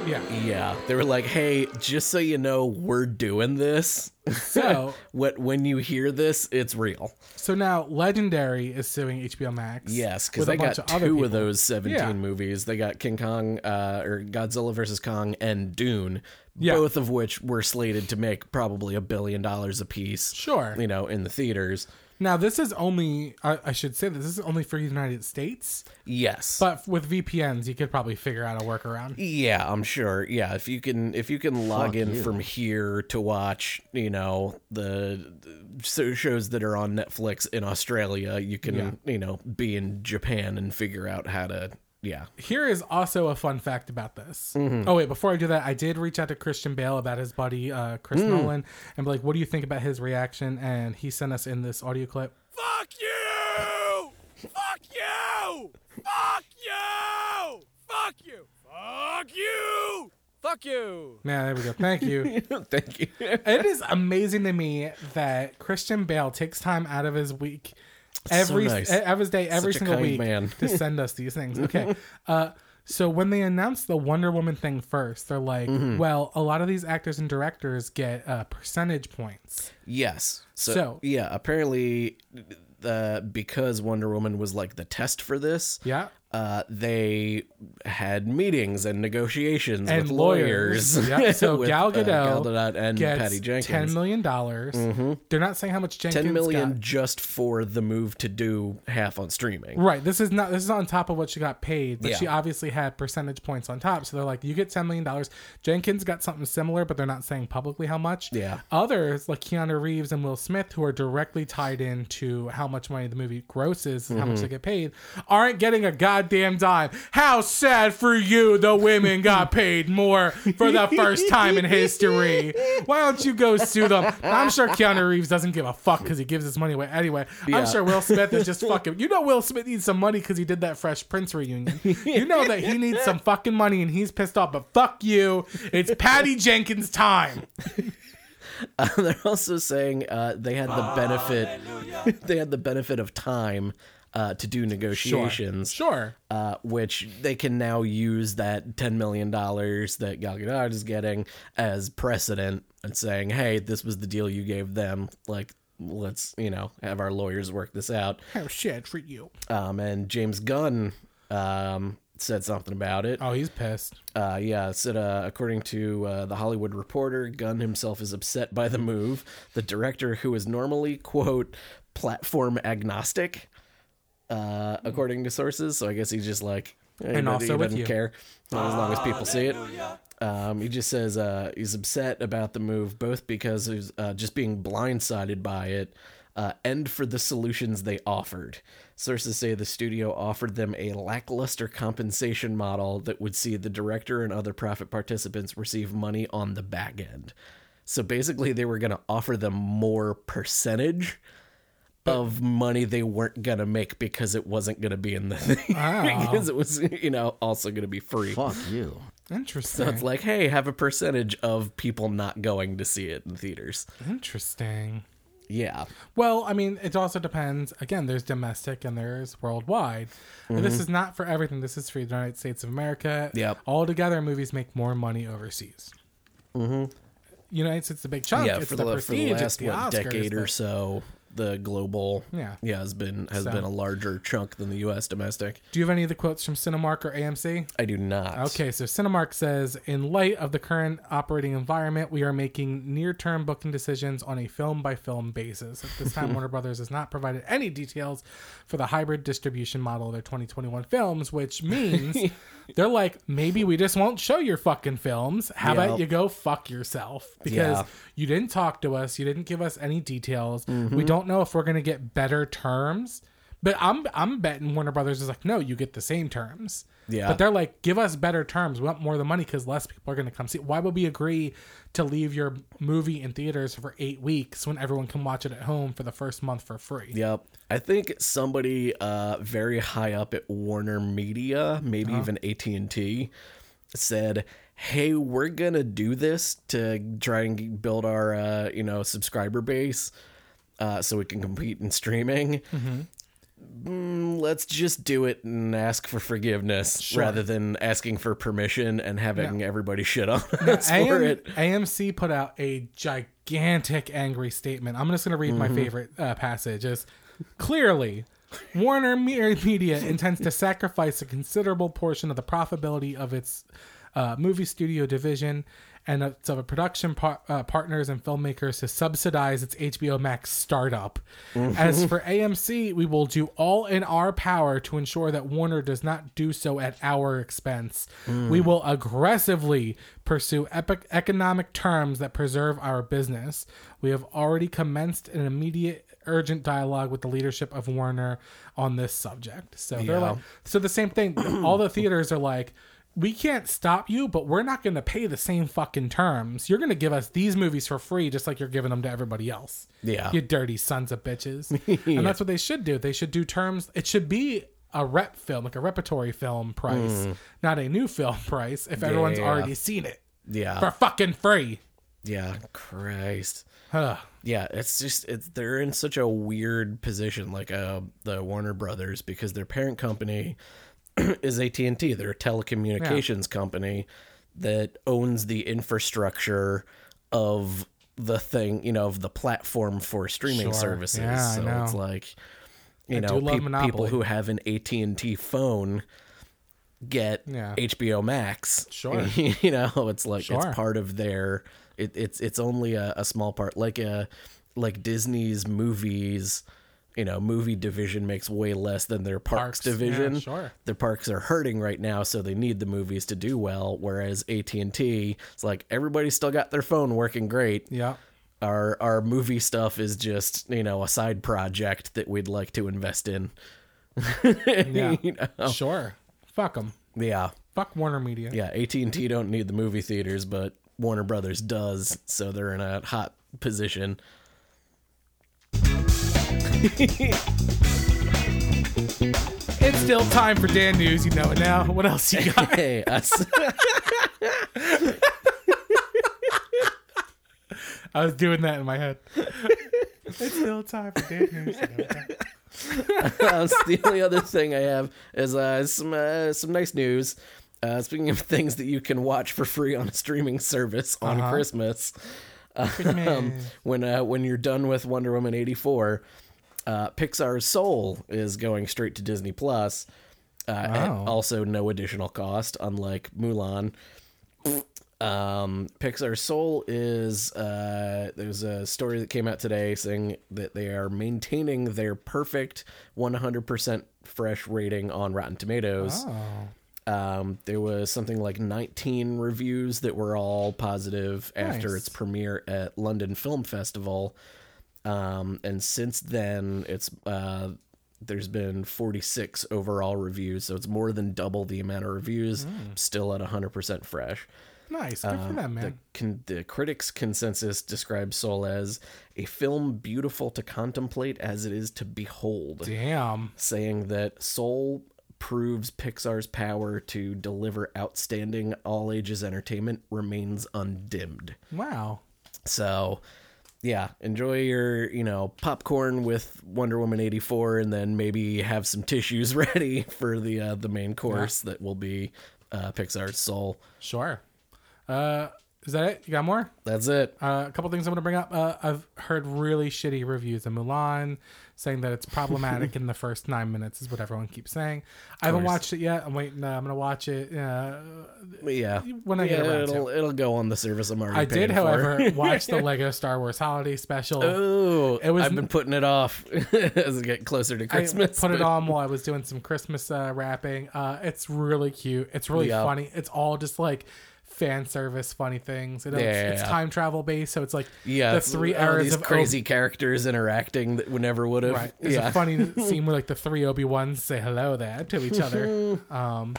Yeah.
Yeah, they were like, "Hey, just so you know, we're doing this.
So <laughs>
what when you hear this, it's real."
So now Legendary is suing HBO Max.
Yes, because they got
of
two of those seventeen
Yeah.
movies. They got King Kong, uh, or Godzilla versus Kong, and Dune.
Yeah.
Both of which were slated to make probably a billion dollars a piece.
Sure.
you know, in the theaters.
Now this is only I, I should say that this is only for the United States,
Yes,
but with VPNs you could probably figure out a workaround.
Yeah, I'm sure. Yeah, if you can if you can log
Fuck
in
you.
from here to watch, you know, the, the shows that are on Netflix in Australia, you can,
Yeah.
you know, be in Japan and figure out how to yeah.
Here is also a fun fact about this.
Mm-hmm.
Oh wait, before I do that, I did reach out to Christian Bale about his buddy uh, Chris
Mm.
Nolan and be like, "What do you think about his reaction?" And he sent us in this audio clip.
Fuck you! Fuck you! Fuck you! Fuck you! Fuck you! Fuck you!
Man, there we go. Thank you. <laughs>
Thank you.
it is amazing to me that Christian Bale takes time out of his week every
nice.
eh, of his day every
Such
single week
man.
to <laughs> send us these things. Okay. Uh so when they announced the Wonder Woman thing first, they're like,
Mm-hmm.
well, a lot of these actors and directors get uh, percentage points.
Yes. So,
So-
yeah, apparently uh, because Wonder Woman was like the test for this.
Yeah.
Uh, they had meetings and negotiations
And
with
lawyers.
lawyers.
Yeah. So <laughs>
with,
Gal
uh,
Gadot,
Gal Gadot and Patty Jenkins. Mm-hmm.
ten million dollars. They're not saying how much Jenkins
10 million
got.
just for the move to do half on streaming.
Right. This is not this is on top of what she got paid, but
Yeah.
she obviously had percentage points on top. So they're like, you get ten million dollars. Jenkins got something similar, but they're not saying publicly how much.
Yeah.
Others like Keanu Reeves and Will Smith, who are directly tied into how much money the movie grosses, and how
Mm-hmm.
much they get paid, aren't getting a goddamn dime. How sad for you! The women got <laughs> paid more for the first time in history. Why don't you go sue them? I'm sure Keanu Reeves doesn't give a fuck because he gives his money away anyway.
Yeah.
I'm sure Will Smith is just fucking. You know, Will Smith needs some money because he did that Fresh Prince reunion. You know that he needs some fucking money and he's pissed off. But fuck you, it's Patty Jenkins' time.
Uh, <laughs> they're also saying uh, they had the benefit <laughs> they had the benefit of time uh, to do negotiations.
Sure.
uh, which they can now use that $10 million that Gal Gadot is getting as precedent and saying, hey, this was the deal you gave them. Like, let's, you know, have our lawyers work this out.
Oh shit for you.
Um, and James Gunn um, said something about it.
Oh, he's pissed.
Uh, yeah, said, uh, according to uh, the Hollywood Reporter, Gunn himself is upset by the move. The director, who is normally, quote, platform agnostic, uh, according to sources. So I guess he's just like, eh,
And
he
also with
doesn't
you.
care as long as people see it. Um, he just says uh, he's upset about the move, both because he's uh, just being blindsided by it uh, and for the solutions they offered. Sources say the studio offered them a lackluster compensation model that would see the director and other profit participants receive money on the back end. So basically, they were going to offer them more percentage of money they weren't going to make because it wasn't going to be in the thing. <laughs> because it was, you know, also going to be free.
Fuck you.
Interesting.
So it's like, hey, have a percentage of people not going to see it in theaters.
Interesting.
Yeah.
Well, I mean, it also depends. Again, there's domestic and there's worldwide. And This is not for everything. This is for the United States of America.
Yep.
Altogether, movies make more money overseas. Mm-hmm. United States is a big chunk.
yeah,
it's
for
the
the, for
prestige.
the
it's
last
the
what,
Oscars,
decade or
but-
so, the global
Yeah.
yeah has been has
So-
been a larger chunk than the U.S. domestic.
Do you have any of the quotes from Cinemark or AMC?
I do not.
Okay, so Cinemark says, in light of the current operating environment, we are making near-term booking decisions on a film-by-film basis. At this time, <laughs> Warner Brothers has not provided any details for the hybrid distribution model of their 2021 films, which <laughs> means they're like, maybe we just won't show your fucking films. How about you go fuck yourself? Because
Yeah.
you didn't talk to us, you didn't give us any details.
Mm-hmm.
We don't know if we're gonna get better terms. But I'm I'm betting Warner Brothers is like, no, you get the same terms.
Yeah.
But they're like, give us better terms. We want more of the money because less people are going to come see. it. Why would we agree to leave your movie in theaters for eight weeks when everyone can watch it at home for the first month for free?
Yep. I think somebody uh, very high up at Warner Media, maybe
Uh-huh.
even AT and T, said, "Hey, we're gonna do this to try and build our uh, you know subscriber base, uh, so we can compete in streaming."
Mm-hmm.
Mm, let's just do it and ask for forgiveness rather than asking for permission and having everybody shit on us for
AM,
it.
AMC put out a gigantic angry statement. I'm just going to read
Mm-hmm.
my favorite uh, passage. Is clearly Warner Media intends to sacrifice a considerable portion of the profitability of its uh, movie studio division and its of production par- uh, partners and filmmakers to subsidize its HBO Max startup. As for AMC, we will do all in our power to ensure that Warner does not do so at our expense. We will aggressively pursue epic economic terms that preserve our business. We have already commenced an immediate urgent dialogue with the leadership of Warner on this subject. So they're
Yeah.
like so the same thing <clears throat> all the theaters are like we can't stop you, but we're not going to pay the same fucking terms. You're going to give us these movies for free, just like you're giving them to everybody else.
Yeah.
You dirty sons of bitches. <laughs> And that's what they should do. They should do terms. It should be a rep film, like a repertory film price, not a new film <laughs> price if everyone's
Mm. Yeah.
already seen it
Yeah,
for fucking free.
yeah, Christ.
Huh.
Yeah, it's just it's they're in such a weird position, like uh the Warner Brothers, because their parent company <clears throat> is AT and T. They're a telecommunications company that owns the infrastructure of the thing, you know, of the platform for streaming
Sure.
services.
Yeah,
so it's like, you
I
know, peop- people who have an AT and T phone get
Yeah.
HBO Max.
Sure. <laughs>
you know, it's like
Sure.
it's part of their. It, it's it's only a, a small part, like a like Disney's movies. You know, movie division makes way less than their parks,
Parks, yeah,
division.
sure.
Their parks are hurting right now, so they need the movies to do well. Whereas AT and T, it's like everybody's still got their phone working great.
Yeah.
Our our movie stuff is just you know a side project that we'd like to invest in. <laughs>
Yeah.
You know?
Sure. Fuck them.
Yeah.
Fuck Warner Media.
Yeah, AT&T don't need the movie theaters, but Warner Brothers does, so they're in a hot position. <laughs>
It's still time for Dan News. You know it now. What else you got? <laughs>
Hey, us. <laughs>
I was doing that in my head. it's still time for Dan News. You know it now.
The only other thing I have is uh, some uh, some nice news. Uh, speaking of things that you can watch for free on a streaming service on
Uh-huh.
Christmas, um, when uh, when you're done with Wonder Woman eighty four, uh, Pixar's Soul is going straight to Disney Plus. Uh,
Wow.
also no additional cost, unlike Mulan. Um, Pixar Soul is uh, there's a story that came out today saying that they are maintaining their perfect 100% fresh rating on Rotten Tomatoes.
Oh.
Um, there was something like 19 reviews that were all positive after its premiere at London Film Festival. Um, and since then, it's uh, there's been 46 overall reviews, so it's more than double the amount of reviews. Still at 100% fresh.
Nice. Good for them,
Um, The,
man.
con- the critics' consensus describes Soul as a film beautiful to contemplate as it is to behold
Damn.
saying that Soul proves Pixar's power to deliver outstanding all ages entertainment remains undimmed.
Wow.
So, yeah, enjoy your, you know, popcorn with Wonder Woman 84 and then maybe have some tissues <laughs> ready for the uh, the main course that will be uh, Pixar's Soul.
Sure. Uh, Is that it? You got more?
That's it.
Uh, a couple things I'm going to bring up. Uh, I've heard really shitty reviews of Mulan, saying that it's problematic <laughs> in the first nine minutes, is what everyone keeps saying. I haven't watched it yet. I'm waiting. Uh, I'm going to watch it uh,
Yeah.
when I
yeah,
get around
it'll
to. it.
it'll go on the service I'm already
I did, however, <laughs> watch the Lego Star Wars Holiday Special.
Oh,
It was-
I've been putting it off <laughs> as we get closer to Christmas.
I put it on while I was doing some Christmas uh, wrapping. Uh, it's really cute. It's really
Yeah.
funny. It's all just like fan service, funny things. You know, it's, it's
Yeah.
time travel based, so it's like
Yeah,
the three eras
these
of
crazy characters interacting that we never would have.
Right. There's
yeah.
a funny <laughs> scene where like the three Obi Wans say hello there to each other. <laughs> Um,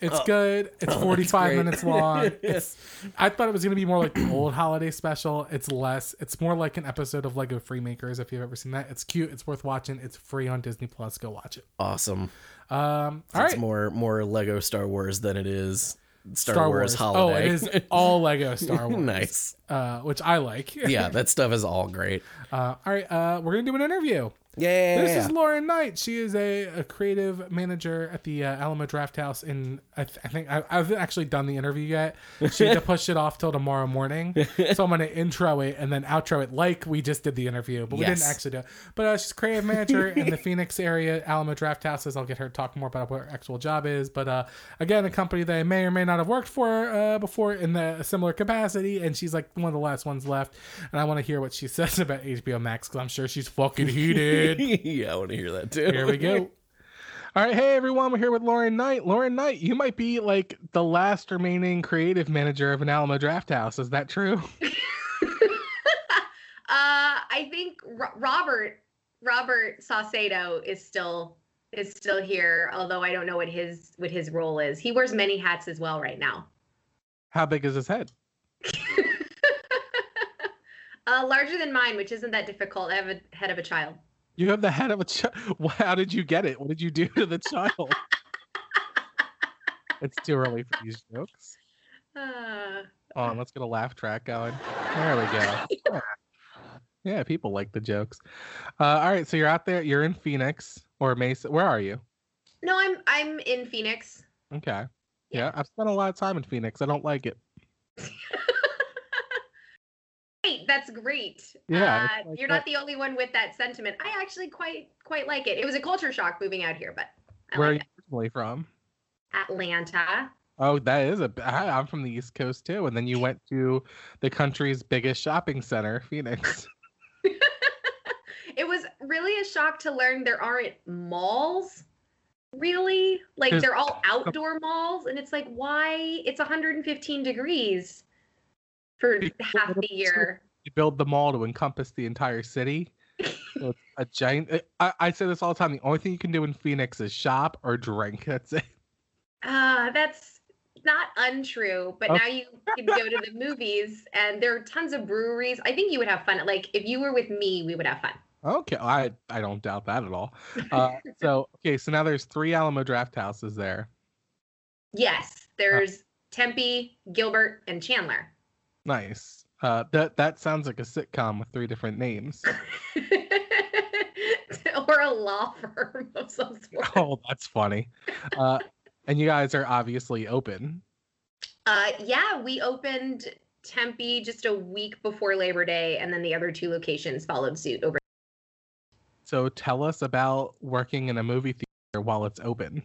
it's good. It's 45
Oh, great.
minutes <laughs> long. It's. I thought it was gonna be more like the old holiday special. It's less. It's more like an episode of Lego Freemakers. If you've ever seen that, it's cute. It's worth watching. It's free on Disney Plus. Go watch it.
awesome.
Um, all
it's
right.
more more Lego Star Wars than it is Star,
Star
Wars,
Wars.
holiday.
Oh, it is all Lego Star <laughs> Wars.
nice.
Uh, which I like.
Yeah, <laughs> that stuff is all great.
Uh, all right. Uh, we're gonna do an interview.
Yeah.
This is Lauren Knight. She is a, a creative manager at the uh, Alamo Drafthouse. In I, th- I think I, I haven't actually done the interview yet. She had to push it off till tomorrow morning, so I'm gonna intro it and then outro it like we just did the interview, but we didn't actually do. it. But uh, she's creative manager in the <laughs> Phoenix area, Alamo Drafthouses. I'll get her to talk more about what her actual job is. But uh, again, a company that I may or may not have worked for uh, before in the a similar capacity, and she's like one of the last ones left. And I want to hear what she <laughs> says about HBO Max because I'm sure she's fucking heated. <laughs>
yeah, I want to hear that too.
Here we go. <laughs> All right, hey everyone, we're here with Lauren Knight. Lauren Knight, you might be like the last remaining creative manager of an Alamo Drafthouse. Is that true? <laughs>
Uh, I think Ro- Robert Robert Saucedo is still is still here, although I don't know what his what his role is. He wears many hats as well right now.
How big is his head?
Uh, larger than mine, which isn't that difficult. I have a head of a child.
You have the head of a child. <laughs> How did you get it? What did you do to the child? <laughs> it's too early for these jokes.
Uh, <sighs>
on, let's get a laugh track going. There we go. Yeah, <laughs> Yeah, people like the jokes. Uh, all right, so you're out there. You're in Phoenix or Mesa. Where are you?
no, I'm I'm in Phoenix.
Okay. Yeah, I've spent a lot of time in Phoenix. I don't like it.
Great, that's great.
Yeah,
uh,
like
you're
that-
not the only one with that sentiment. I actually quite quite like it. It was a culture shock moving out here, but I
Where are
like
you originally from?
Atlanta.
Oh, that is a. I- I'm from the East Coast too, and then you went to the country's biggest shopping center, Phoenix. <laughs>
it was really a shock to learn there aren't malls really like they're all outdoor malls and it's like why it's 115 degrees for half the year
You build the mall to encompass the entire city. <laughs> So it's a giant. I, I say this all the time. The only thing you can do in Phoenix is shop or drink. <laughs> That's it.
uh that's not untrue but
Oh.
now you can go to the <laughs> movies and there are tons of breweries i think you would have fun like if you were with me we would have fun
Okay, I I don't doubt that at all. Uh, so okay, so now there's three Alamo Drafthouses there.
yes there's tempe gilbert and chandler
Nice. Uh, that that sounds like a sitcom with three different names. <laughs>
or a law firm of some sort
oh, that's funny. Uh, and you guys are obviously open.
Uh, yeah, we opened Tempe just a week before Labor Day, and then the other two locations followed suit over.
So tell us about working in a movie theater while it's open.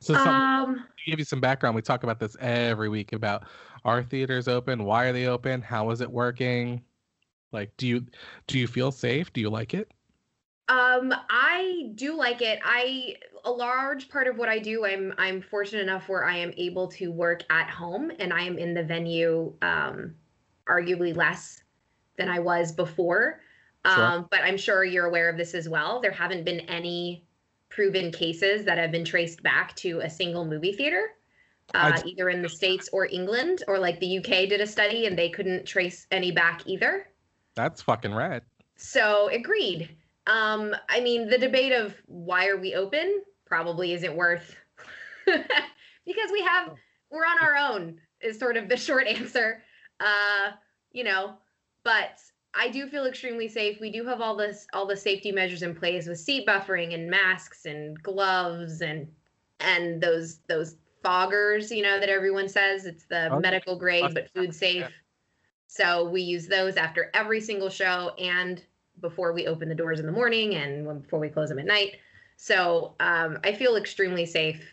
So some,
Um,
give you some background, we talk about this every week about are theaters open? Why are they open? How is it working? Like, do you do you feel safe? Do you like it?
um, I do like it. I a large part of what I do, I'm I'm fortunate enough where I am able to work at home, and I am in the venue, um, arguably less than I was before.
Sure.
Um, but I'm sure you're aware of this as well. There haven't been any proven cases that have been traced back to a single movie theater, uh, either in the States or England, or like the UK did a study and they couldn't trace any back either.
That's fucking rad.
So agreed. Um, I mean, the debate of why are we open probably isn't worth <laughs> because we have we're on our own is sort of the short <laughs> answer. Uh, you know, but I do feel extremely safe. We do have all this all the safety measures in place with seat buffering and masks and gloves and and those those foggers, you know, that everyone says it's the
Oh,
medical grade
must-
but food safe. So we use those after every single show and before we open the doors in the morning and before we close them at night. So um, I feel extremely safe,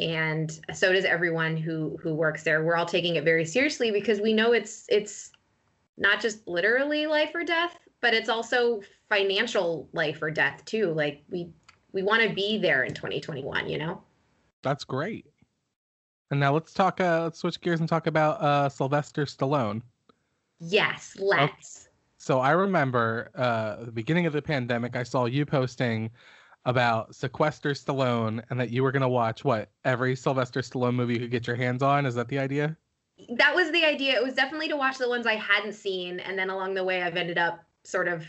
and so does everyone who who works there. We're all taking it very seriously because we know it's it's not just literally life or death, but it's also financial life or death too. Like we we want to be there in 2021. You know.
That's great. And now let's talk. Uh, let's switch gears and talk about uh, Sylvester Stallone.
Yes, let's.
So I remember uh, the beginning of the pandemic, I saw you posting about Sequester Stallone and that you were gonna watch what every Sylvester Stallone movie you could get your hands on. Is that the idea?
That was the idea. It was definitely to watch the ones I hadn't seen, and then along the way, I've ended up sort of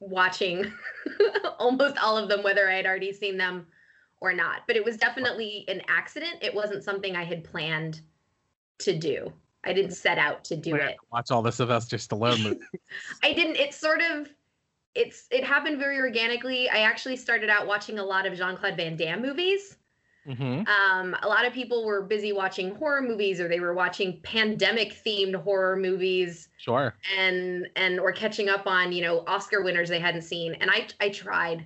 watching <laughs> almost all of them, whether I had already seen them or not. But it was definitely an accident. It wasn't something I had planned to do. I didn't set out to do it.
Watch all this of us just the Sylvester Stallone movies. <laughs>
I didn't. It's sort of. It's it happened very organically. I actually started out watching a lot of Jean Claude Van Damme movies.
Hmm
Um, a lot of people were busy watching horror movies, or they were watching pandemic themed horror movies,
Sure.
and and or catching up on you know Oscar winners they hadn't seen. And I I tried,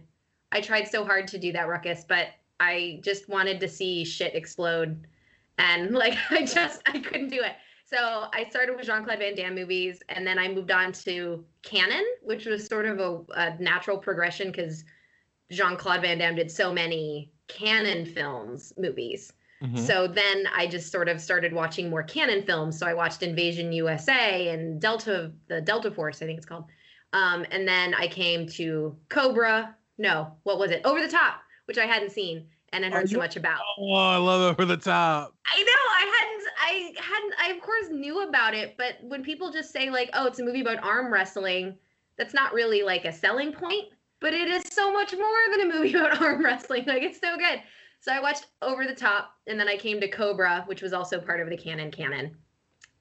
I tried so hard to do that, Ruckus, but I just wanted to see shit explode, and <laughs> like I just I couldn't do it. So I started with Jean Claude Van Damme movies, and then I moved on to Cannon, which was sort of a, a natural progression because Jean Claude Van Damme did so many Cannon films movies.
Mhm.
So then I just sort of started watching more Cannon films. So I watched Invasion USA and Delta, the Delta Force, I think it's called. Um, and then I came to Cobra. No, what was it? Over the Top, which I hadn't seen and had
Are
heard so much about.
Oh, I love Over the Top.
I know I hadn't, I hadn't, I of course knew about it, but when people just say like, "Oh, it's a movie about arm wrestling," that's not really like a selling point. But it is so much more than a movie <laughs> about arm wrestling. Like it's so good. So I watched Over the Top, and then I came to Cobra, which was also part of the Cannon canon,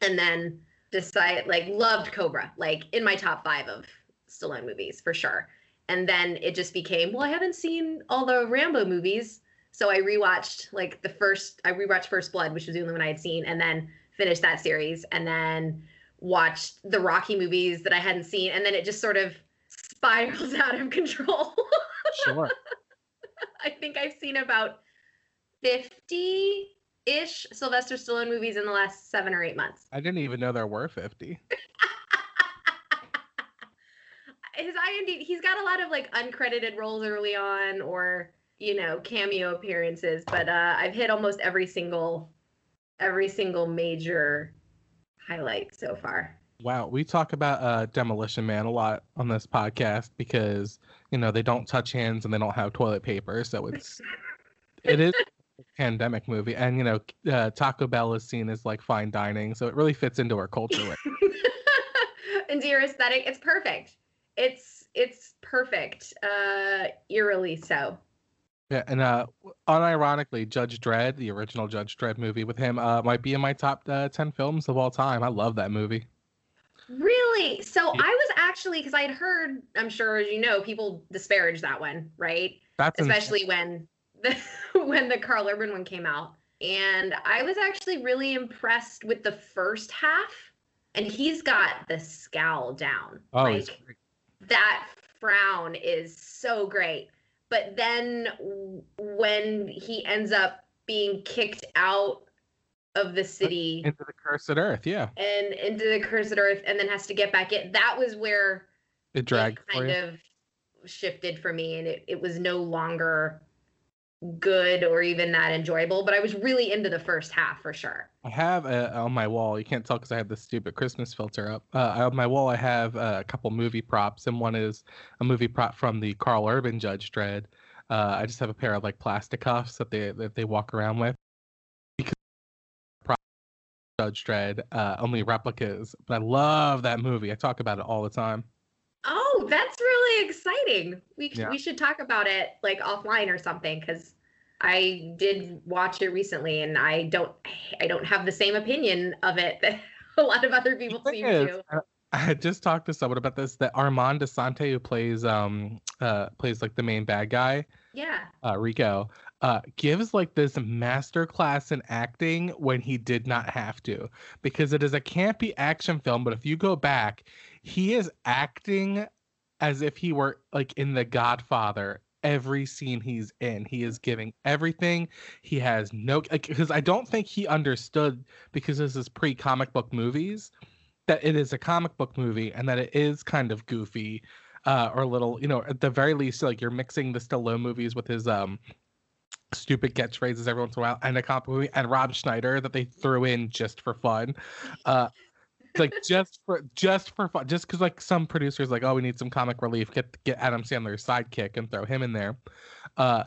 and then decided like loved Cobra, like in my top five of Stallone movies for sure. And then it just became, well, I haven't seen all the Rambo movies. So I rewatched like the first, I rewatched First Blood, which was the only one I had seen, and then finished that series, and then watched the Rocky movies that I hadn't seen, and then it just sort of spirals out of control. <laughs>
Sure.
I think I've seen about 50 ish Sylvester Stallone movies in the last seven or eight months.
I didn't even know there were 50. <laughs>
His IMDb, he's got a lot of like uncredited roles early on or, you know, cameo appearances, but uh, I've hit almost every single, every single major highlight so far.
Wow, we talk about uh, Demolition Man a lot on this podcast because you know they don't touch hands and they don't have toilet paper, so it's it is <laughs> a pandemic movie, and you know uh, Taco Bell is seen as like fine dining, so it really fits into our culture.
and <laughs> your aesthetic, it's perfect. It's it's perfect. Uh, eerily so.
yeah, and uh, unironically, Judge Dredd, the original Judge Dredd movie with him, uh, might be in my top uh, ten films of all time. I love that movie.
Really? So I was actually because I had heard, I'm sure as you know, people disparage that one, right?
That's insane.
Especially when the <laughs> when the Karl Urban one came out. And I was actually really impressed with the first half. And he's got the scowl down.
Oh,
like that frown is so great. But then when he ends up being kicked out of the city
into the cursed earth. Yeah,
and into the cursed earth and then has to get back in that was where
it dragged
it kind of shifted for me and it, it was no longer good or even that enjoyable but i was really into the first half for sure
I have uh, on my wall. You can't tell because I have this stupid Christmas filter up. Uh, on my wall, I have uh, a couple movie props, and one is a movie prop from the Karl Urban Judge Dredd. Uh, I just have a pair of like plastic cuffs that they that they walk around with. Judge Dredd, uh, only replicas, but I love that movie. I talk about it all the time.
oh that's really exciting we,
Yeah.
we should talk about it like offline or something because i did watch it recently and i don't i don't have the same opinion of it that <laughs> a lot of other people seem
is,
to
I- just talked to someone about this. That Armand Assante, who plays um uh plays like the main bad guy,
yeah
uh, Rico. Uh, gives like this master class in acting when he did not have to, because it is a campy action film. But if you go back, he is acting as if he were like in The Godfather every scene he's in. He is giving everything. He has no because I don't think he understood because this is pre comic book movies that it is a comic book movie and that it is kind of goofy uh, or a little, you know, at the very least, like you're mixing the Stallone movies with his um stupid catchphrases every once in a while and a comic movie and Rob Schneider that they threw in just for fun. Uh, like just for just for fun, just because like some producers like, oh, we need some comic relief, get get Adam Sandler's sidekick and throw him in there. Uh,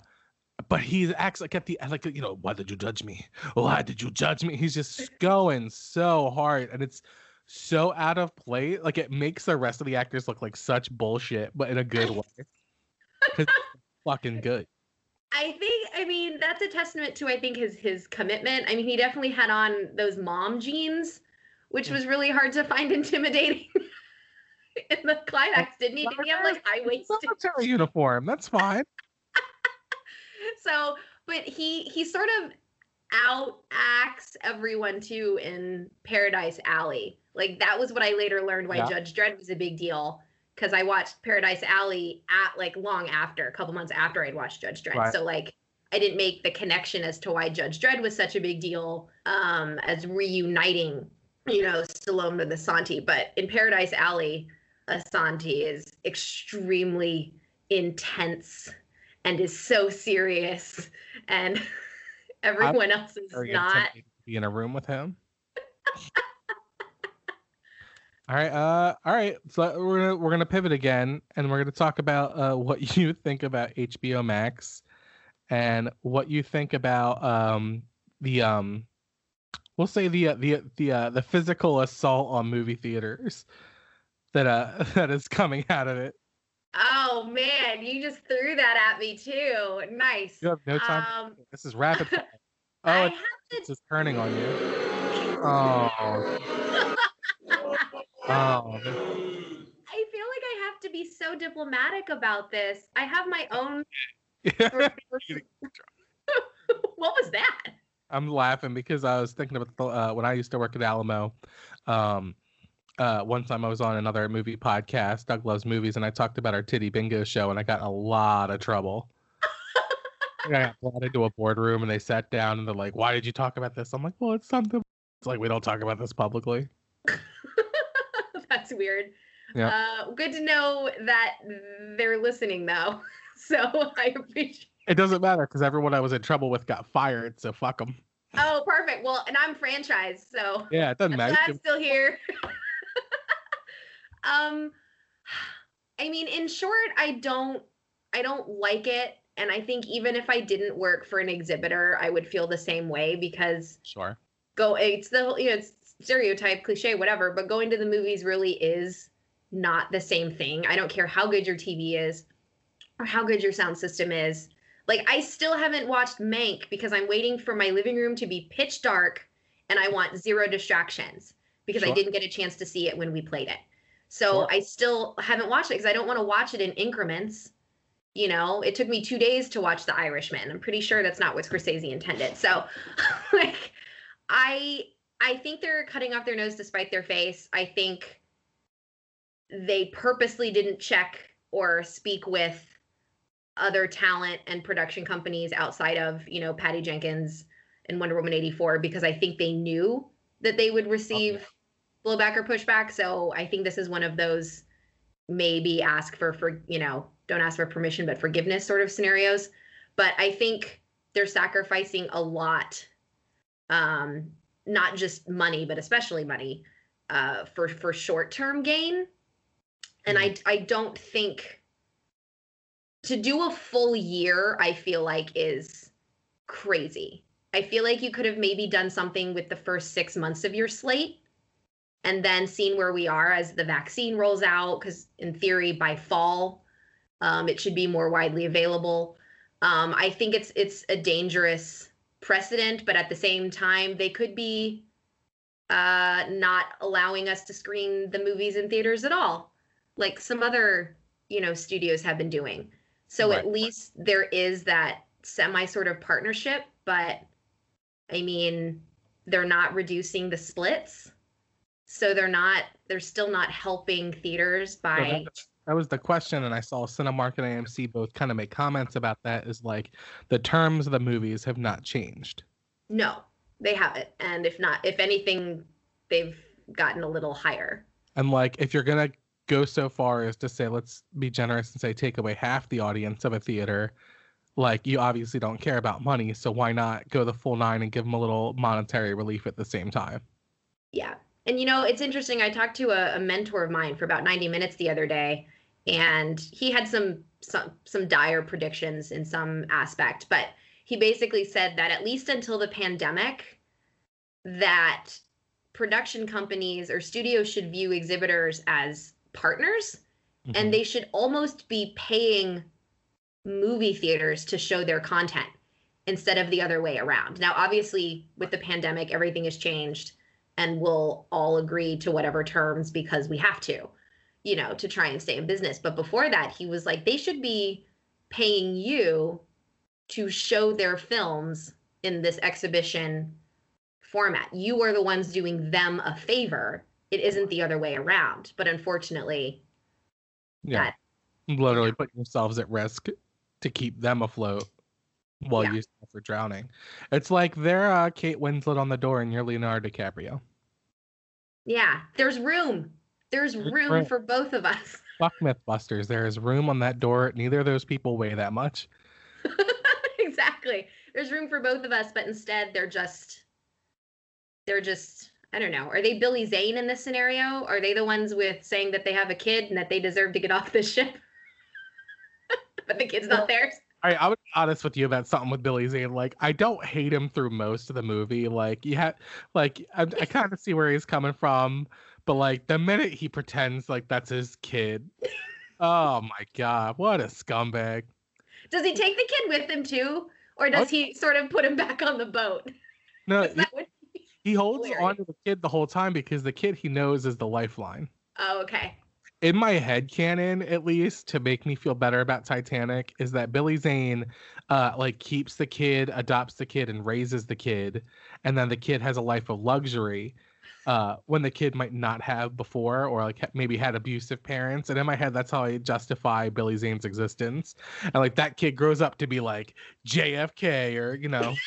but he acts like at the like you know why did you judge me? Why did you judge me? He's just going so hard, and it's so out of place. Like it makes the rest of the actors look like such bullshit, but in a good way. fucking good.
I think I mean that's a testament to I think his his commitment. I mean he definitely had on those mom jeans, which mm. was really hard to find intimidating <laughs> in the climax, didn't he? Didn't he have like high waisted?
Uniform. That's fine. <laughs>
So, but he he sort of out acts everyone too in Paradise Alley. Like that was what I later learned why
Yeah.
Judge Dredd was a big deal because I watched Paradise Alley at like long after, a couple months after I'd watched Judge Dredd.
Right.
So like I didn't make the connection as to why Judge Dredd was such a big deal um, as reuniting, you know, Stallone with Assante. But in Paradise Alley, Assante is extremely intense and is so serious, and <laughs> everyone else is not.
be in a room with him. <laughs> all right, uh, all right. So we're gonna we're gonna pivot again, and we're gonna talk about uh, what <laughs> you think about HBO Max, and what you think about um the um, we'll say the uh, the the uh, the physical assault on movie theaters that uh <laughs> that is coming out of it.
Oh man, you just threw that at me too. Nice.
You have no time.
Um,
this is rapid fire. <laughs> Oh, it's, it's just turning on you. Oh. Oh.
I feel like I have to be so diplomatic about this. I have my own. <laughs> what was that?
I'm laughing because I was thinking about the, uh, when I used to work at Alamo. Um, uh, one time I was on another movie podcast, Doug Loves Movies, and I talked about our Titty Bingo show, and I got in a lot of trouble. <laughs> I got brought into a boardroom, and they sat down, and they're like, "Why did you talk about this?" I'm like, "Well, it's something." It's like we don't talk about this publicly. <laughs>
That's weird.
Yeah.
Uh, good to know that they're listening though. <laughs> So <laughs> I appreciate.
It doesn't matter because everyone I was in trouble with got fired, so fuck them.
Oh, perfect. Well, and I'm franchised, so
Yeah, it doesn't matter.
I'm still here. um, I mean, in short, I don't, I don't like it, and I think even if I didn't work for an exhibitor, I would feel the same way because
Sure.
Go. It's the you know it's stereotype, cliche, whatever. But going to the movies really is not the same thing. I don't care how good your TV is or how good your sound system is. Like I still haven't watched Mank because I'm waiting for my living room to be pitch dark and I want zero distractions because I didn't get a chance to see it when we played it. So
Sure.
I still haven't watched it because I don't want to watch it in increments. You know, it took me two days to watch The Irishman. I'm pretty sure that's not what Scorsese intended. So, <laughs> like, I I think they're cutting off their nose to spite their face. I think they purposely didn't check or speak with other talent and production companies outside of, you know, Patty Jenkins and Wonder Woman 84 because I think they knew that they would oh, receive blowback or pushback. So I think this is one of those maybe ask for for, you know, don't ask for permission but forgiveness sort of scenarios. But I think they're sacrificing a lot um not just money but especially money uh for for short-term gain. And I I don't think to do a full year, I feel like is crazy. I feel like you could have maybe done something with the first six months of your slate and then seen where we are as the vaccine rolls out. Because in theory, by fall, um, it should be more widely available. Um, I think it's it's a dangerous precedent, but at the same time, they could be uh, not allowing us to screen the movies in theaters at all, like some other you know studios have been doing. So
Right.
at least there is that semi sort of partnership, but I mean, they're not reducing the splits. So they're not they're still not helping theaters by
that, that was the question, and I saw Cinemark and AMC both kind of make comments about that. Is like the terms of the movies have not changed.
no, they haven't. And if not, if anything, they've gotten a little higher.
And like, if you're gonna go so far as to say, let's be generous and say, take away half the audience of a theater, like you obviously don't care about money, so why not go the full nine and give them a little monetary relief at the same time?
Yeah. And you know, it's interesting. I talked to a, a mentor of mine for about 90 minutes the other day, and he had some some some dire predictions in some aspect, but he basically said that at least until the pandemic, that production companies or studios should view exhibitors as partners
Mhm.
and they should almost be paying movie theaters to show their content instead of the other way around. Now, obviously, with the pandemic, everything has changed and we'll all agree to whatever terms because we have to, you know, to try and stay in business. But before that, he was like, they should be paying you to show their films in this exhibition format. You are the ones doing them a favor. It isn't the other way around. But unfortunately,
Yeah,
that
literally putting yourselves at risk to keep them afloat while
Yeah.
you suffer drowning. It's like they're uh, Kate Winslet on the door and you're Leonardo DiCaprio.
Yeah, there's room. There's room for both of us. <laughs>
Fuck MythBusters. There is room on that door. Neither of those people weigh that much. <laughs>
exactly. There's room for both of us, but instead they're just they're just I don't know. Are they Billy Zane in this scenario? Are they the ones with saying that they have a kid and that they deserve to get off this ship? <laughs> but the kid's not theirs.
I, I would be honest with you about something with Billy Zane. Like, I don't hate him through most of the movie. Like, you have, like, I, I kind of see where he's coming from, but like the minute he pretends like that's his kid, oh my god, what a scumbag!
Does he take the kid with him too? Or does he sort of put him back on the boat?
No, he,
what- <laughs>
he holds
hilarious.
on to the kid the whole time because the kid he knows is the lifeline.
Oh, okay.
in my head canon at least to make me feel better about titanic is that billy zane uh like keeps the kid adopts the kid and raises the kid and then the kid has a life of luxury uh when the kid might not have before or like maybe had abusive parents and in my head that's how i justify billy zane's existence. And like that kid grows up to be like jfk or you know. <laughs>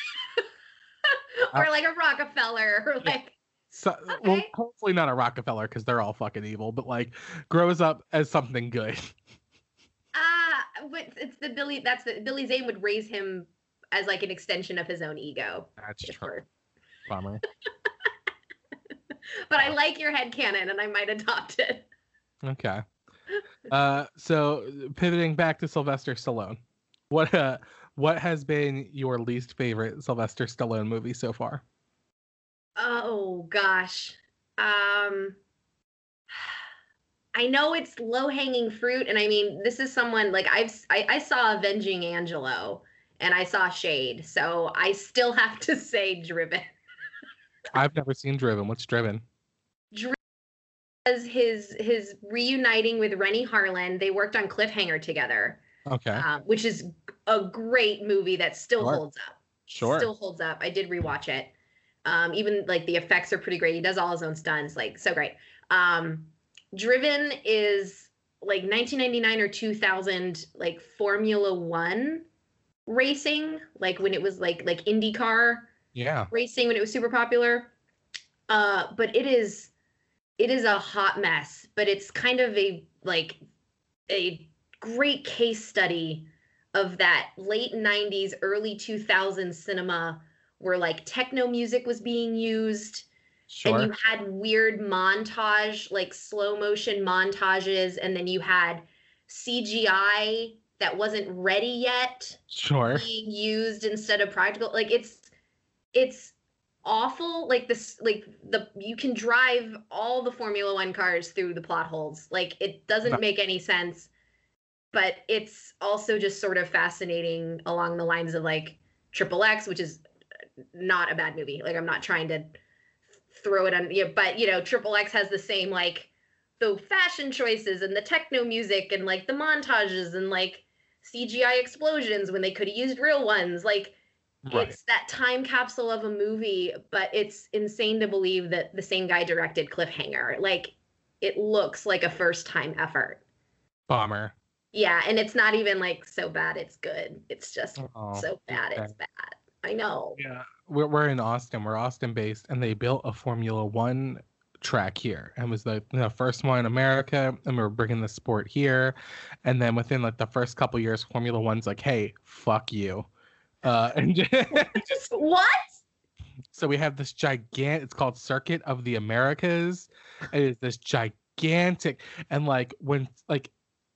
Or like a Rockefeller or like
so, well hopefully not a rockefeller because they're all fucking evil but like grows up as something good.
Ah but it's the Billy that's the Billy Zane would raise him as like an extension of his own ego.
that's true. bummer <laughs>
But I like your head canon and I might adopt it.
Okay. Uh, so pivoting back to Sylvester Stallone, what uh, what has been your least favorite Sylvester Stallone movie so far?
Oh gosh. Um I know it's low hanging fruit and I mean this is someone like I've I, I saw Avenging Angelo and I saw Shade. So I still have to <laughs> say Driven.
I've never seen Driven. What's Driven?
Driven was his his reuniting with Renny Harlin. They worked on Cliffhanger together.
Okay,
um, which is a great movie that still
Sure.
holds up.
sure.
Still holds up. I did rewatch it. Um, even like the effects are pretty great. He does all his own stunts, like so great. Um, Driven is like 1999 or 2000, like Formula One racing, like when it was like like IndyCar
yeah,
racing when it was super popular. Uh, but it is it is a hot mess, but it's kind of a like a great case study of that late 90s, early 2000s cinema where like techno music was being used
sure.
and you had weird montage, like slow motion montages, and then you had CGI that wasn't ready yet
sure.
being used instead of practical like it's it's awful like this like the you can drive all the formula one cars through the plot holes. Like it doesn't make any sense but it's also just sort of fascinating along the lines of like triple x which is not a bad movie. Like i'm not trying to throw it on yeah but you know triple x has the same like the fashion choices and the techno music and like the montages and like CGI explosions when they could have used real ones. Like
Right.
it's that time capsule of a movie, but it's insane to believe that the same guy directed Cliffhanger. Like it looks like a first time effort.
Bomber.
Yeah, and it's not even like so bad it's good. It's just
Oh,
so bad it's bad. I know.
Yeah, we're we're in Austin. We're Austin based, and they built a Formula One track here, and was the, the first one in America, and we were bringing the sport here, and then within like the first couple years, Formula One's like, hey, fuck you, uh, and just, <laughs>
what?
so we have this gigantic. It's called Circuit of the Americas. It is this gigantic, and like when like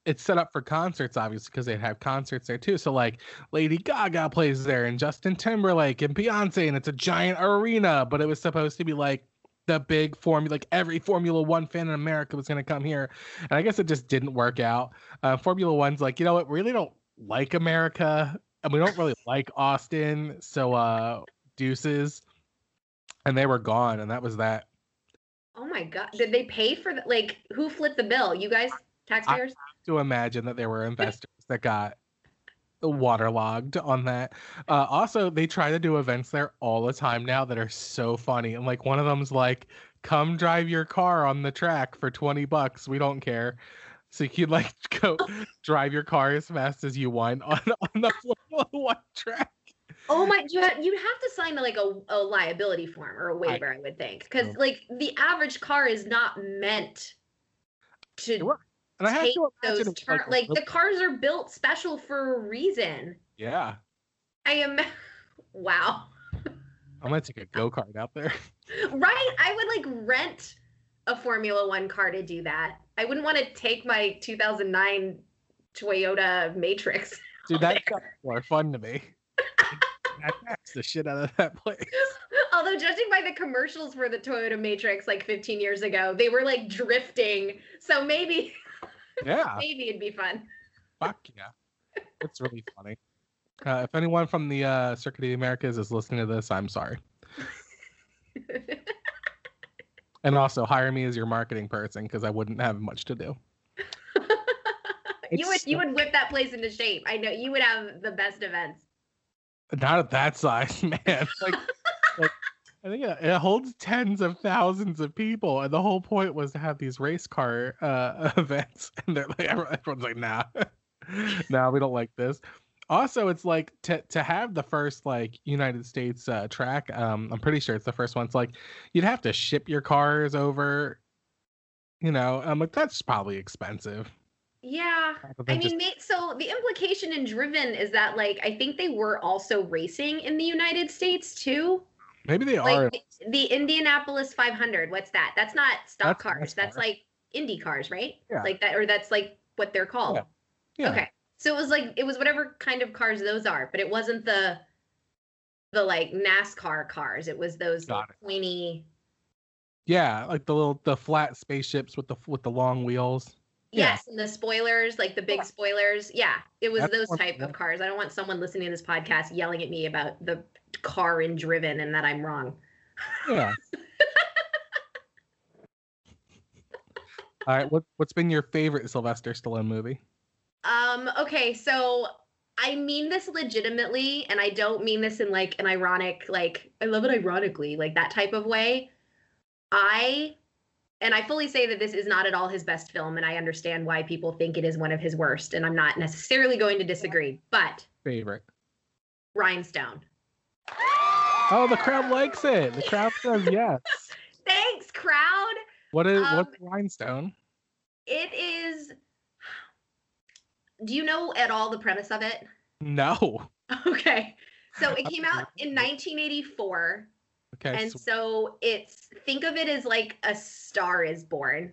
it's set up for concerts, obviously, because they'd have concerts there too. So like Lady Gaga plays there, and Justin Timberlake and Beyonce, and it's a giant arena. But it was supposed to be like the big formula, like every Formula One fan in America was gonna come here, and I guess it just didn't work out. Uh, Formula One's like, you know what, we really don't like America, and we don't really like Austin, so uh, deuces, and they were gone, and that was that.
Oh my god. Did they pay for the like who flipped the bill? You guys, taxpayers?
to imagine that there were <laughs> investors that got waterlogged on that. Uh, also, they try to do events there all the time now that are so funny. And like one of them's like, "Come drive your car on the track for twenty bucks. We don't care." So you can like <laughs> go drive your car as fast as you want on <laughs> on the Formula oh One track.
Oh my! You ha- you'd have to sign like a, a liability form or a waiver, I, would think, because mm. like the average car is not meant to
and I have
take
to
those
imagine it's
turn-
like,
like the cars are built special for a reason.
yeah.
I am. <laughs> Wow.
I'm gonna take a go kart out there.
Right? I would like rent a Formula One car to do that. I wouldn't want to take my 2009 Toyota Matrix. <laughs>
Dude, that sounds more fun to me. <laughs> I tax the shit out of that place. <laughs>
Although judging by the commercials for the Toyota Matrix like 15 years ago, they were like drifting. So maybe
Yeah.
maybe it'd be fun.
Fuck yeah. It's really funny. Uh, if anyone from the uh, Circuit of the Americas is listening to this, I'm sorry. And also hire me as your marketing person because I wouldn't have much to do. <laughs>
you would you would whip that place into shape. I know you would have the best events.
Not at that size, <laughs> man. Like, like I think it, it holds tens of thousands of people, and the whole point was to have these race car uh, <laughs> events. And they're like, everyone's like, nah, nah, we don't like this. Also, it's like to to have the first like United States uh, track. Um, I'm pretty sure it's the first one. It's like you'd have to ship your cars over. You know, I'm like that's probably expensive.
Yeah. I
just-
mean, so the implication in Driven is that like I think they were also racing in the United States too.
maybe they are.
Like the, the Indianapolis 500. What's that? That's not stock
That's
cars. That's like Indy cars, right?
Yeah.
Like that, or that's like what they're called.
Yeah. Yeah.
Okay. So it was like it was whatever kind of cars those are, but it wasn't the the like NASCAR cars. It was those
Got
like, pointy.
Yeah, like the little the flat spaceships with the with the long wheels. Yeah.
Yes, and the spoilers, like the big spoilers. Yeah, it was
That's
those
one-
type of cars. I don't want someone listening to this podcast yelling at me about the car in Driven and that I'm wrong.
Yeah. <laughs> All right, what what's been your favorite Sylvester Stallone movie?
Um, okay, so I mean this legitimately, and I don't mean this in like an ironic, like I love it ironically, like that type of way. I and I fully say that this is not at all his best film, and I understand why people think it is one of his worst, and I'm not necessarily going to disagree, but
Favorite.
Rhinestone.
Oh, the crowd likes it. The crowd says <laughs> yes.
Thanks, crowd.
What is
Um,
what's Rhinestone?
It is do you know at all the premise of it?
No. <laughs>
Okay. So it came out <laughs> in 1984.
Okay.
and
so-
so it's think of it as like a star is born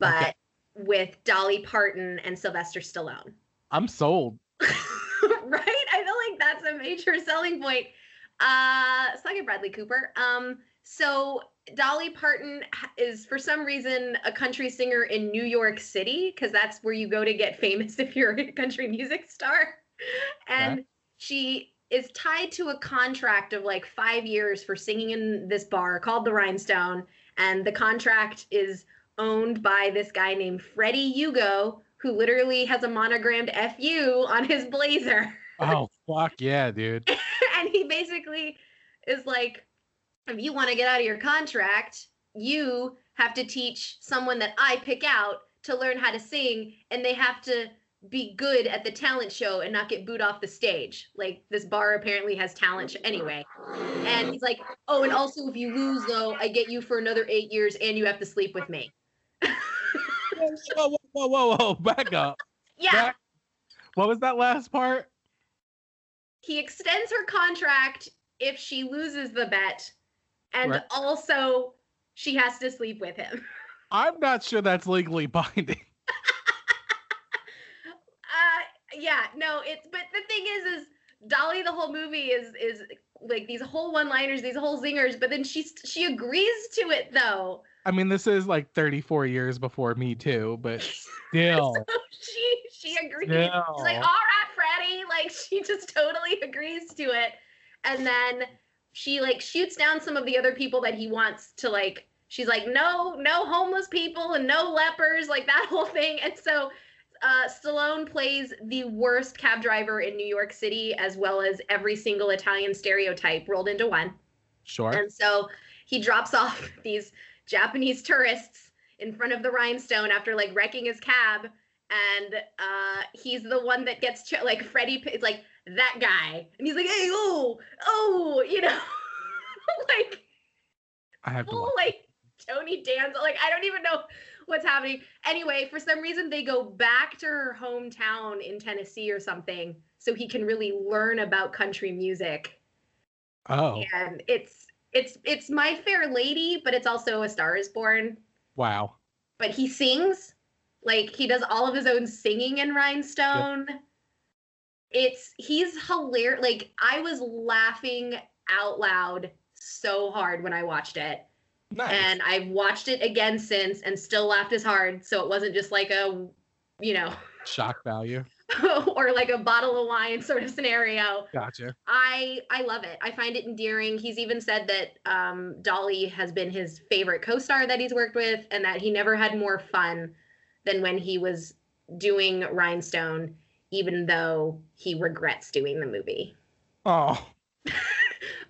but
Okay.
with dolly parton and sylvester stallone
I'm sold. <laughs>
right i feel like that's a major selling point uh it bradley cooper um so dolly parton is for some reason a country singer in new york city because that's where you go to get famous <laughs> if you're a country music star and she is tied to a contract of like five years for singing in this bar called the Rhinestone. And the contract is owned by this guy named Freddie Ugo, who literally has a monogrammed "fu" on his blazer.
Oh fuck yeah, dude. <laughs>
and he basically is like, if you want to get out of your contract, you have to teach someone that I pick out to learn how to sing, and they have to be good at the talent show and not get booed off the stage. Like this bar apparently has talent anyway. And he's like, "Oh, and also if you lose though, I get you for another 8 years and you have to sleep with me."
whoa, whoa, whoa, whoa, whoa, back up.
Yeah.
Back- What was that last part?
He extends her contract if she loses the bet and
Right.
also she has to sleep with him. <laughs>
I'm not sure that's legally binding. <laughs>
Uh, yeah, no, it's but the thing is, is Dolly the whole movie is is like these whole one-liners, these whole zingers, but then she she agrees to it though.
I mean, this is like 34 years before Me Too, but <laughs> still.
So she she agrees.
Yeah.
She's like, all right, Freddie. Like she just totally agrees to it, and then she like shoots down some of the other people that he wants to like. She's like, no, no homeless people and no lepers, like that <laughs> whole thing. And so uh, Stallone plays the worst cab driver in New York City, as well as every single Italian stereotype rolled into one.
Sure.
And so he drops <laughs> off these Japanese tourists in front of the rhinestone after like wrecking his cab. And uh, he's the one that gets ch- like Freddie. It's like that guy, and he's like, "Hey, oh, oh," you know, <laughs> like
I have to oh,
full
watch.
like Tony Danza. Like I don't even know what's happening. Anyway, for some reason they go back to her hometown in Tennessee or something, so he can really learn about country music
Oh,
and it's it's it's my fair lady but it's also a star is born
wow.
but he sings like he does all of his own singing in rhinestone it's he's hilarious like i was laughing out loud so hard when i watched it
Nice.
and i've watched it again since and still laughed as hard so it wasn't just like a you know <laughs>
Shock value. <laughs>
or like a bottle of wine sort of scenario
Gotcha.
I I love it. I find it endearing. He's even said that um, Dolly has been his favorite co-star that he's worked with, and that he never had more fun than when he was doing Rhinestone, even though he regrets doing the movie.
Oh, <laughs>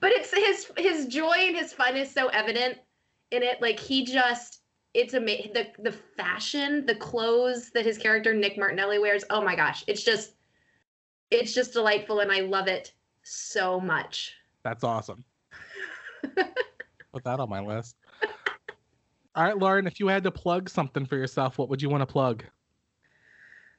But it's his his joy and his fun is so evident in it. Like he just it's amazing. The the fashion, the clothes that his character Nick Martinelli wears. Oh my gosh, it's just it's just delightful, and I love it so much.
that's awesome. <laughs> Put that on my list. All right, Lauren, if you had to plug something for yourself, what would you want to plug?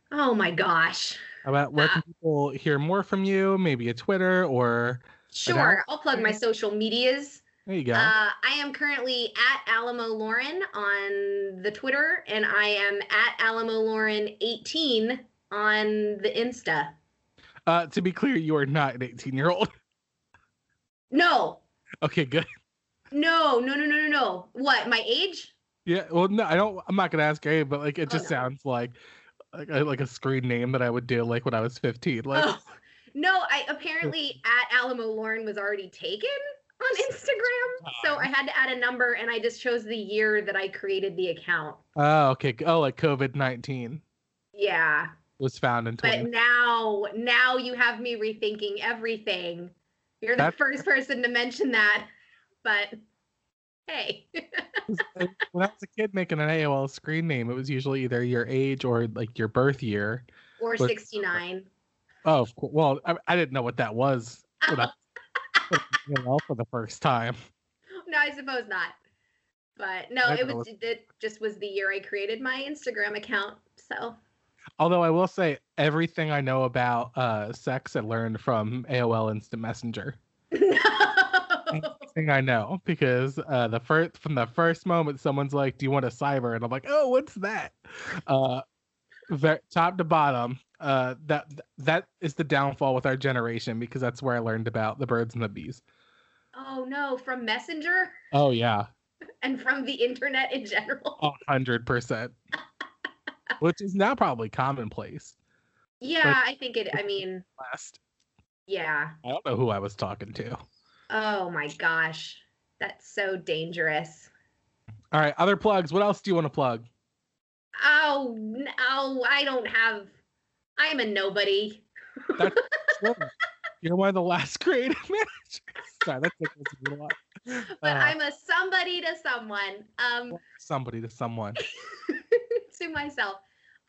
Oh my gosh.
How About where can people hear more from you? Maybe a Twitter or
Sure, I'll plug my social medias.
there you go.
Uh, I am currently at Alamo Lauren on the Twitter, and I am at Alamo Lauren 18 on the Insta.
Uh, to be clear, you are not an 18 year old. <laughs>
No,
Okay, good. <laughs>
no, no, no, no, no, no. What? My age?
Yeah, well, no, I don't. I'm not gonna ask you, but like, it
Oh,
just
no.
sounds like like a, like a screen name that I would do like when I was 15. Like,
Oh, no. I apparently at Alamo Lauren was already taken on Instagram, so I had to add a number, and I just chose the year that I created the account.
oh, okay. Oh, like COVID 19
Yeah,
was found in 20.
but now, now you have me rethinking everything. You're the
That's-
first person to mention that, but hey, <laughs>
when I was a kid making an AOL screen name, it was usually either your age or like your birth year.
or
But-
69.
Oh. Well, I, I didn't know what that was when I AOL for the first time. <laughs>
No, I suppose not. But no, it was it just was the year I created my Instagram account. So
Although I will say everything I know about uh, sex I learned from AOL Instant Messenger. <laughs> Everything I know because uh, the first from the first moment someone's like, "Do you want a cyber?" and I'm like, "Oh, what's that?" Uh, ver- top to bottom, uh, that that is the downfall with our generation because that's where I learned about the birds and the bees.
Oh no, from Messenger
Oh yeah, <laughs>
and from the internet in general.
hundred percent. Which is now probably commonplace.
Yeah, I think it. I mean, <laughs>
Last,
yeah.
I don't know who I was talking to.
Oh my gosh, that's so dangerous.
All right, other plugs. What else do you want to plug?
Oh no, I don't have. I'm a nobody. <laughs>
You're one of the last creative <laughs> managers. Sorry, that's taking us a lot.
But
Uh,
I'm a somebody to someone. Um,
somebody to someone. <laughs>
to myself.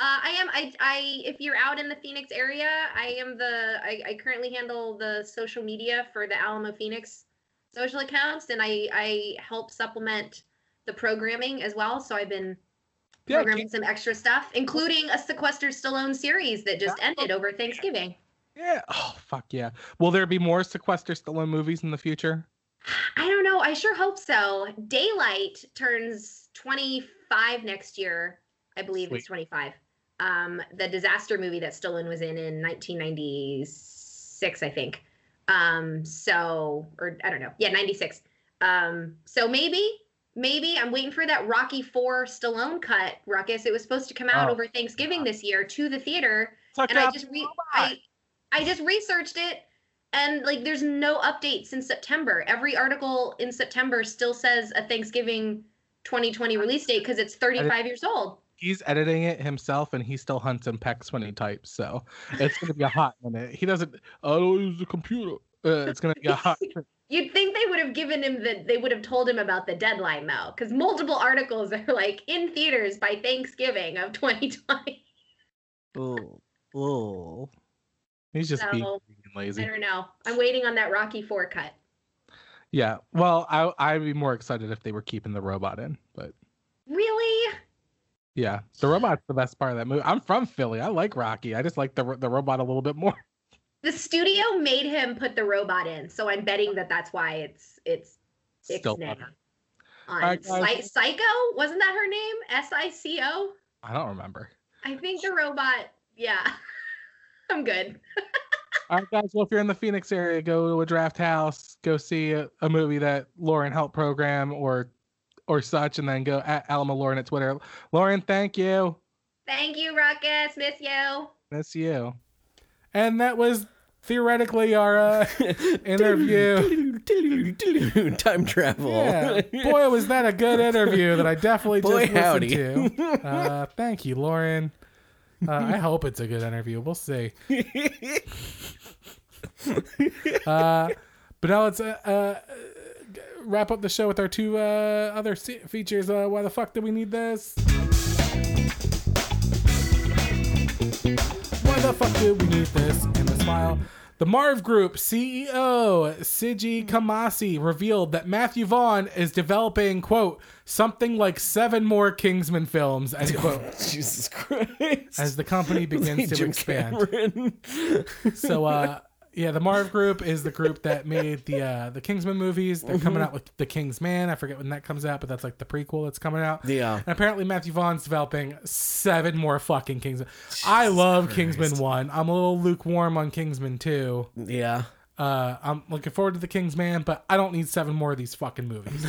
Uh, I am. I. I. If you're out in the Phoenix area, I am the. I, I currently handle the social media for the Alamo Phoenix social accounts, and I. I help supplement the programming as well. So I've been
Yeah,
programming some extra stuff, including a Sequester Stallone series that just ended over Thanksgiving.
Yeah. Oh fuck yeah. Will there be more Sequester Stallone movies in the future?
I don't know. I sure hope so. Daylight turns 25 next year. I believe it's 25. Um, the disaster movie that Stallone was in in 1996, I think. Um, so, or I don't know. Yeah, 96. Um, so maybe, maybe I'm waiting for that Rocky Four Stallone cut. Ruckus. It was supposed to come out
Oh.
over Thanksgiving this year to the theater,
Took
and I just re- I, I just researched it and like there's no update since September. Every article in September still says a Thanksgiving 2020 release date because it's 35 years old.
He's editing it himself, and he still hunts and pecks when he types. So it's gonna be a hot minute. He doesn't. I don't use the computer. Uh, it's gonna be a hot. <laughs>
You'd think they would have given him the they would have told him about the deadline though, because multiple articles are like in theaters by Thanksgiving of 2020.
oh, oh. He's just being
So, I don't know. I'm waiting on that Rocky Four cut.
Yeah. Well, I I'd be more excited if they were keeping the robot in, but
Really?
Yeah, the robot's the best part of that movie. I'm from Philly. I like Rocky. I just like the the robot a little bit more. <laughs>
The studio made him put the robot in, so I'm betting that that's why it's it's
Still
Ixnay
love her.
on
Alright,
Psy- Psycho. Wasn't that her name? S I C O.
I don't remember.
I think the robot. Yeah, <laughs> I'm good. <laughs>
All right, guys. Well, if you're in the Phoenix area, go to a draft house, go see a, a movie that Lauren helped program or or such, and then go at Alamo Lauren at Twitter. Lauren, thank you.
Thank you, Ruckus. Miss you.
Miss you. And that was theoretically our uh, <laughs> interview. <laughs>
Time travel.
Yeah, boy, was that a good interview that I definitely
Boy,
just
howdy.
listened to. Uh, thank you, Lauren. Uh, I hope it's a good interview. We'll see. <laughs> Uh, but now let's uh, uh, wrap up the show with our two uh, other features. Uh, why the fuck do we need this? Why the fuck do we need this in this file? The Marv Group CEO Zygi Kamasa revealed that Matthew Vaughn is developing, quote, something like seven more Kingsman films, end quote, <laughs>
Jesus Christ.
as the company <laughs> begins to expand. So uh <laughs> yeah, the Marv Group is the group that made the uh the Kingsman movies. They're coming
Mhm.
out with the Kingsman. I forget when that comes out, but that's like the prequel that's coming out.
Yeah.
And apparently Matthew Vaughn's developing seven more fucking Kingsman. I love Kingsman 1. I'm a little lukewarm on Kingsman 2.
Yeah.
Uh I'm looking forward to the Kingsman, but I don't need seven more of these fucking movies.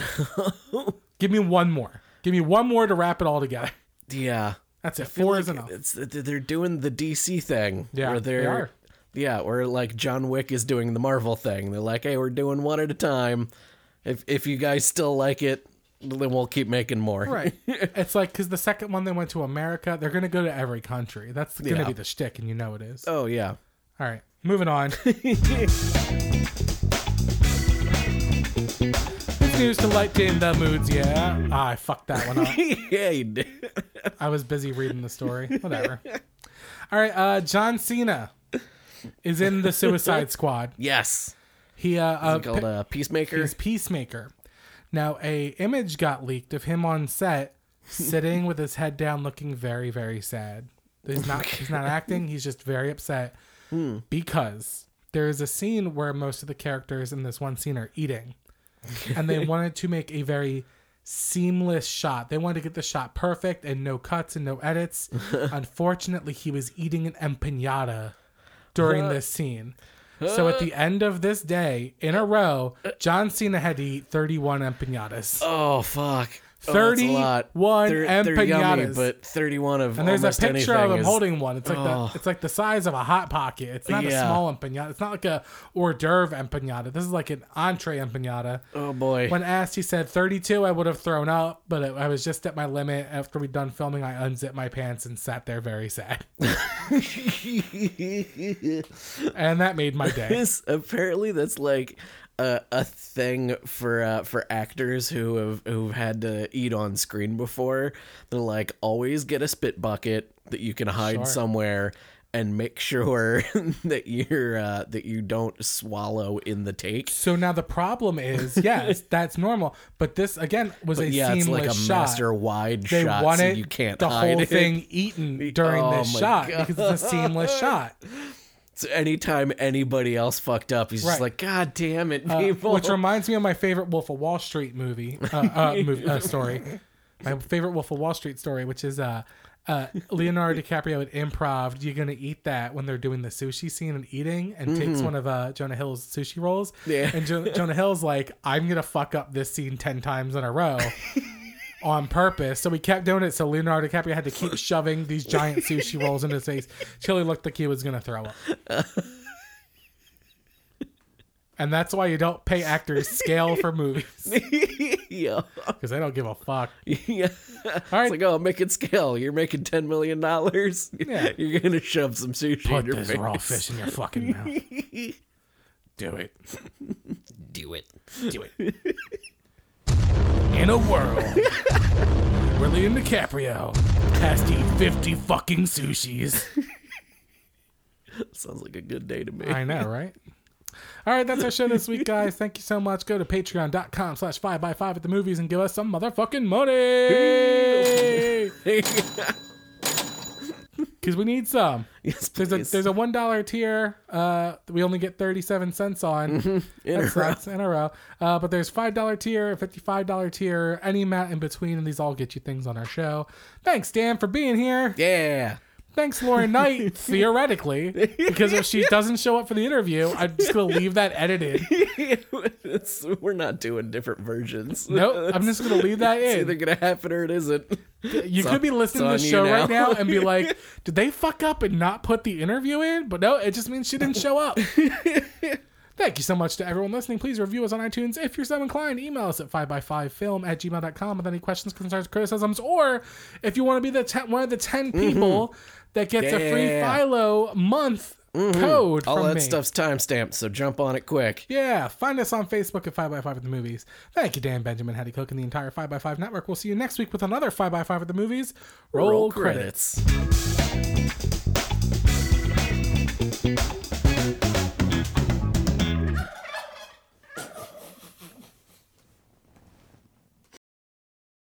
<laughs> Give me one more. Give me one more to wrap it all together.
Yeah.
That's it. Four
like
is enough.
It's they're doing the DC thing.
Yeah,
where
they
they're,
are.
Yeah, where like John Wick is doing the Marvel thing. They're like, hey, we're doing one at a time. If if you guys still like it, then we'll keep making more.
Right. <laughs> it's like because the second one they went to America, they're gonna go to every country. That's gonna
Yeah.
be the shtick, and you know it is.
Oh yeah.
All right, moving on. <laughs> News to lighten the moods. Yeah, ah, I fucked that one up. <laughs>
yeah, you did.
I was busy reading the story. Whatever. All right, uh, John Cena is in the Suicide <laughs> Squad.
Yes.
He uh, uh
called, uh, Peacemaker?
He's Peacemaker. Now, a image got leaked of him on set, sitting with his head down, looking very, very sad. He's not. He's not acting. He's just very upset <laughs>
Hmm.
because there is a scene where most of the characters in this one scene are eating, and they wanted to make a very seamless shot. They wanted to get the shot perfect and no cuts and no edits. <laughs> Unfortunately, he was eating an empanada during this scene. So at the end of this day, in a row, John Cena had to eat 31 empanadas.
Oh fuck. Oh, that's a lot.
31
They're, they're yummy,
empanadas.
but 31 of
and there's a
almost
picture of
anything
him
is-
holding one. It's like
Oh.
the it's like the size of a hot pocket. It's not a
Yeah.
small empanada. It's not like a hors d'oeuvre empanada. This is like an entree empanada.
Oh boy.
When asked, he said 32. I would have thrown up, but I I was just at my limit. After we done filming, I unzipped my pants and sat there very sad. <laughs> and that made my day.
This- apparently that's like a, a thing for uh, for actors who have who've had to eat on screen before. They're like always get a spit bucket that you can hide
Sure.
somewhere and make sure <laughs> that you're uh, that you don't swallow in the take.
So now the problem is, <laughs> yes, that's normal. But this again was
But
a
yeah, it's
seamless
like a
shot.
master wide
they
shot, so
wanted
you can't
the whole
it.
thing eaten <laughs> during
Oh
this shot because it's a seamless shot.
So anytime anybody else fucked up, he's
Right.
just like, God damn it,
Uh,
people.
which <laughs> reminds me of my favorite Wolf of Wall Street movie, uh, uh, <laughs> movie uh, story. My favorite Wolf of Wall Street story, which is uh, uh, Leonardo DiCaprio at improv. You're gonna eat that when they're doing the sushi scene and eating, and takes
Mhm.
one of uh, Jonah Hill's sushi rolls.
Yeah.
And jo- Jonah Hill's like, I'm gonna fuck up this scene ten times in a row. <laughs> On purpose, so we kept doing it. So Leonardo DiCaprio had to keep shoving these giant sushi rolls into his face till he looked like he was gonna throw up. And that's why you don't pay actors scale for movies. <laughs>
yeah.
Because they don't give a fuck.
Yeah. It's like, oh, make it scale. You're making $10 million.
Yeah.
You're going to shove some sushi
Put
in your
this
face.
raw fish in your fucking mouth. <laughs> Do it.
Do it.
Do it. In a world <laughs> where Leonardo DiCaprio has to eat 50 fucking sushis. <laughs>
Sounds like a good day to me.
I know, <laughs> right? All right, that's our show this week, guys. Thank you so much. Go to patreon.com slash 5 by 5 at the movies and give us some motherfucking money. Because we need some.
Yes,
there's a
please.
there's a one dollar tier. Uh, we only get thirty seven cents on.
Mm-hmm. In a
sucks, in a row. Uh, but there's five dollar tier, fifty five dollar tier, any amount in between, and these all get you things on our show. Thanks, Dan, for being here.
Yeah.
Thanks, Lauren Knight, <laughs> theoretically, because if she doesn't show up for the interview, I'm just gonna leave that edited.
It's- <laughs> we're not doing different versions.
Nope, I'm just gonna leave that in. <laughs>
It's
in.
either going to happen or it isn't.
You
So-
could be listening to the
it's on you
show right
now.
and be like, did they fuck up and not put the interview in? But no, it just means she didn't show up. Thank you so much to everyone listening. Please review us on iTunes. If you're so inclined, email us at 5by5film at gmail.com with any questions, concerns, criticisms, or if you want to be the ten, one of the 10 mm-hmm. people that gets a free
Mm-hmm.
Philo month code
All that
me.
stuff's timestamped, so jump on it quick.
Yeah, find us on Facebook at 5by5 at the movies. Thank you, Dan Benjamin, Hattie Cook, and the entire 5by5 network. We'll see you next week with another 5by5 at the movies. Roll,
Roll
credits.
credits.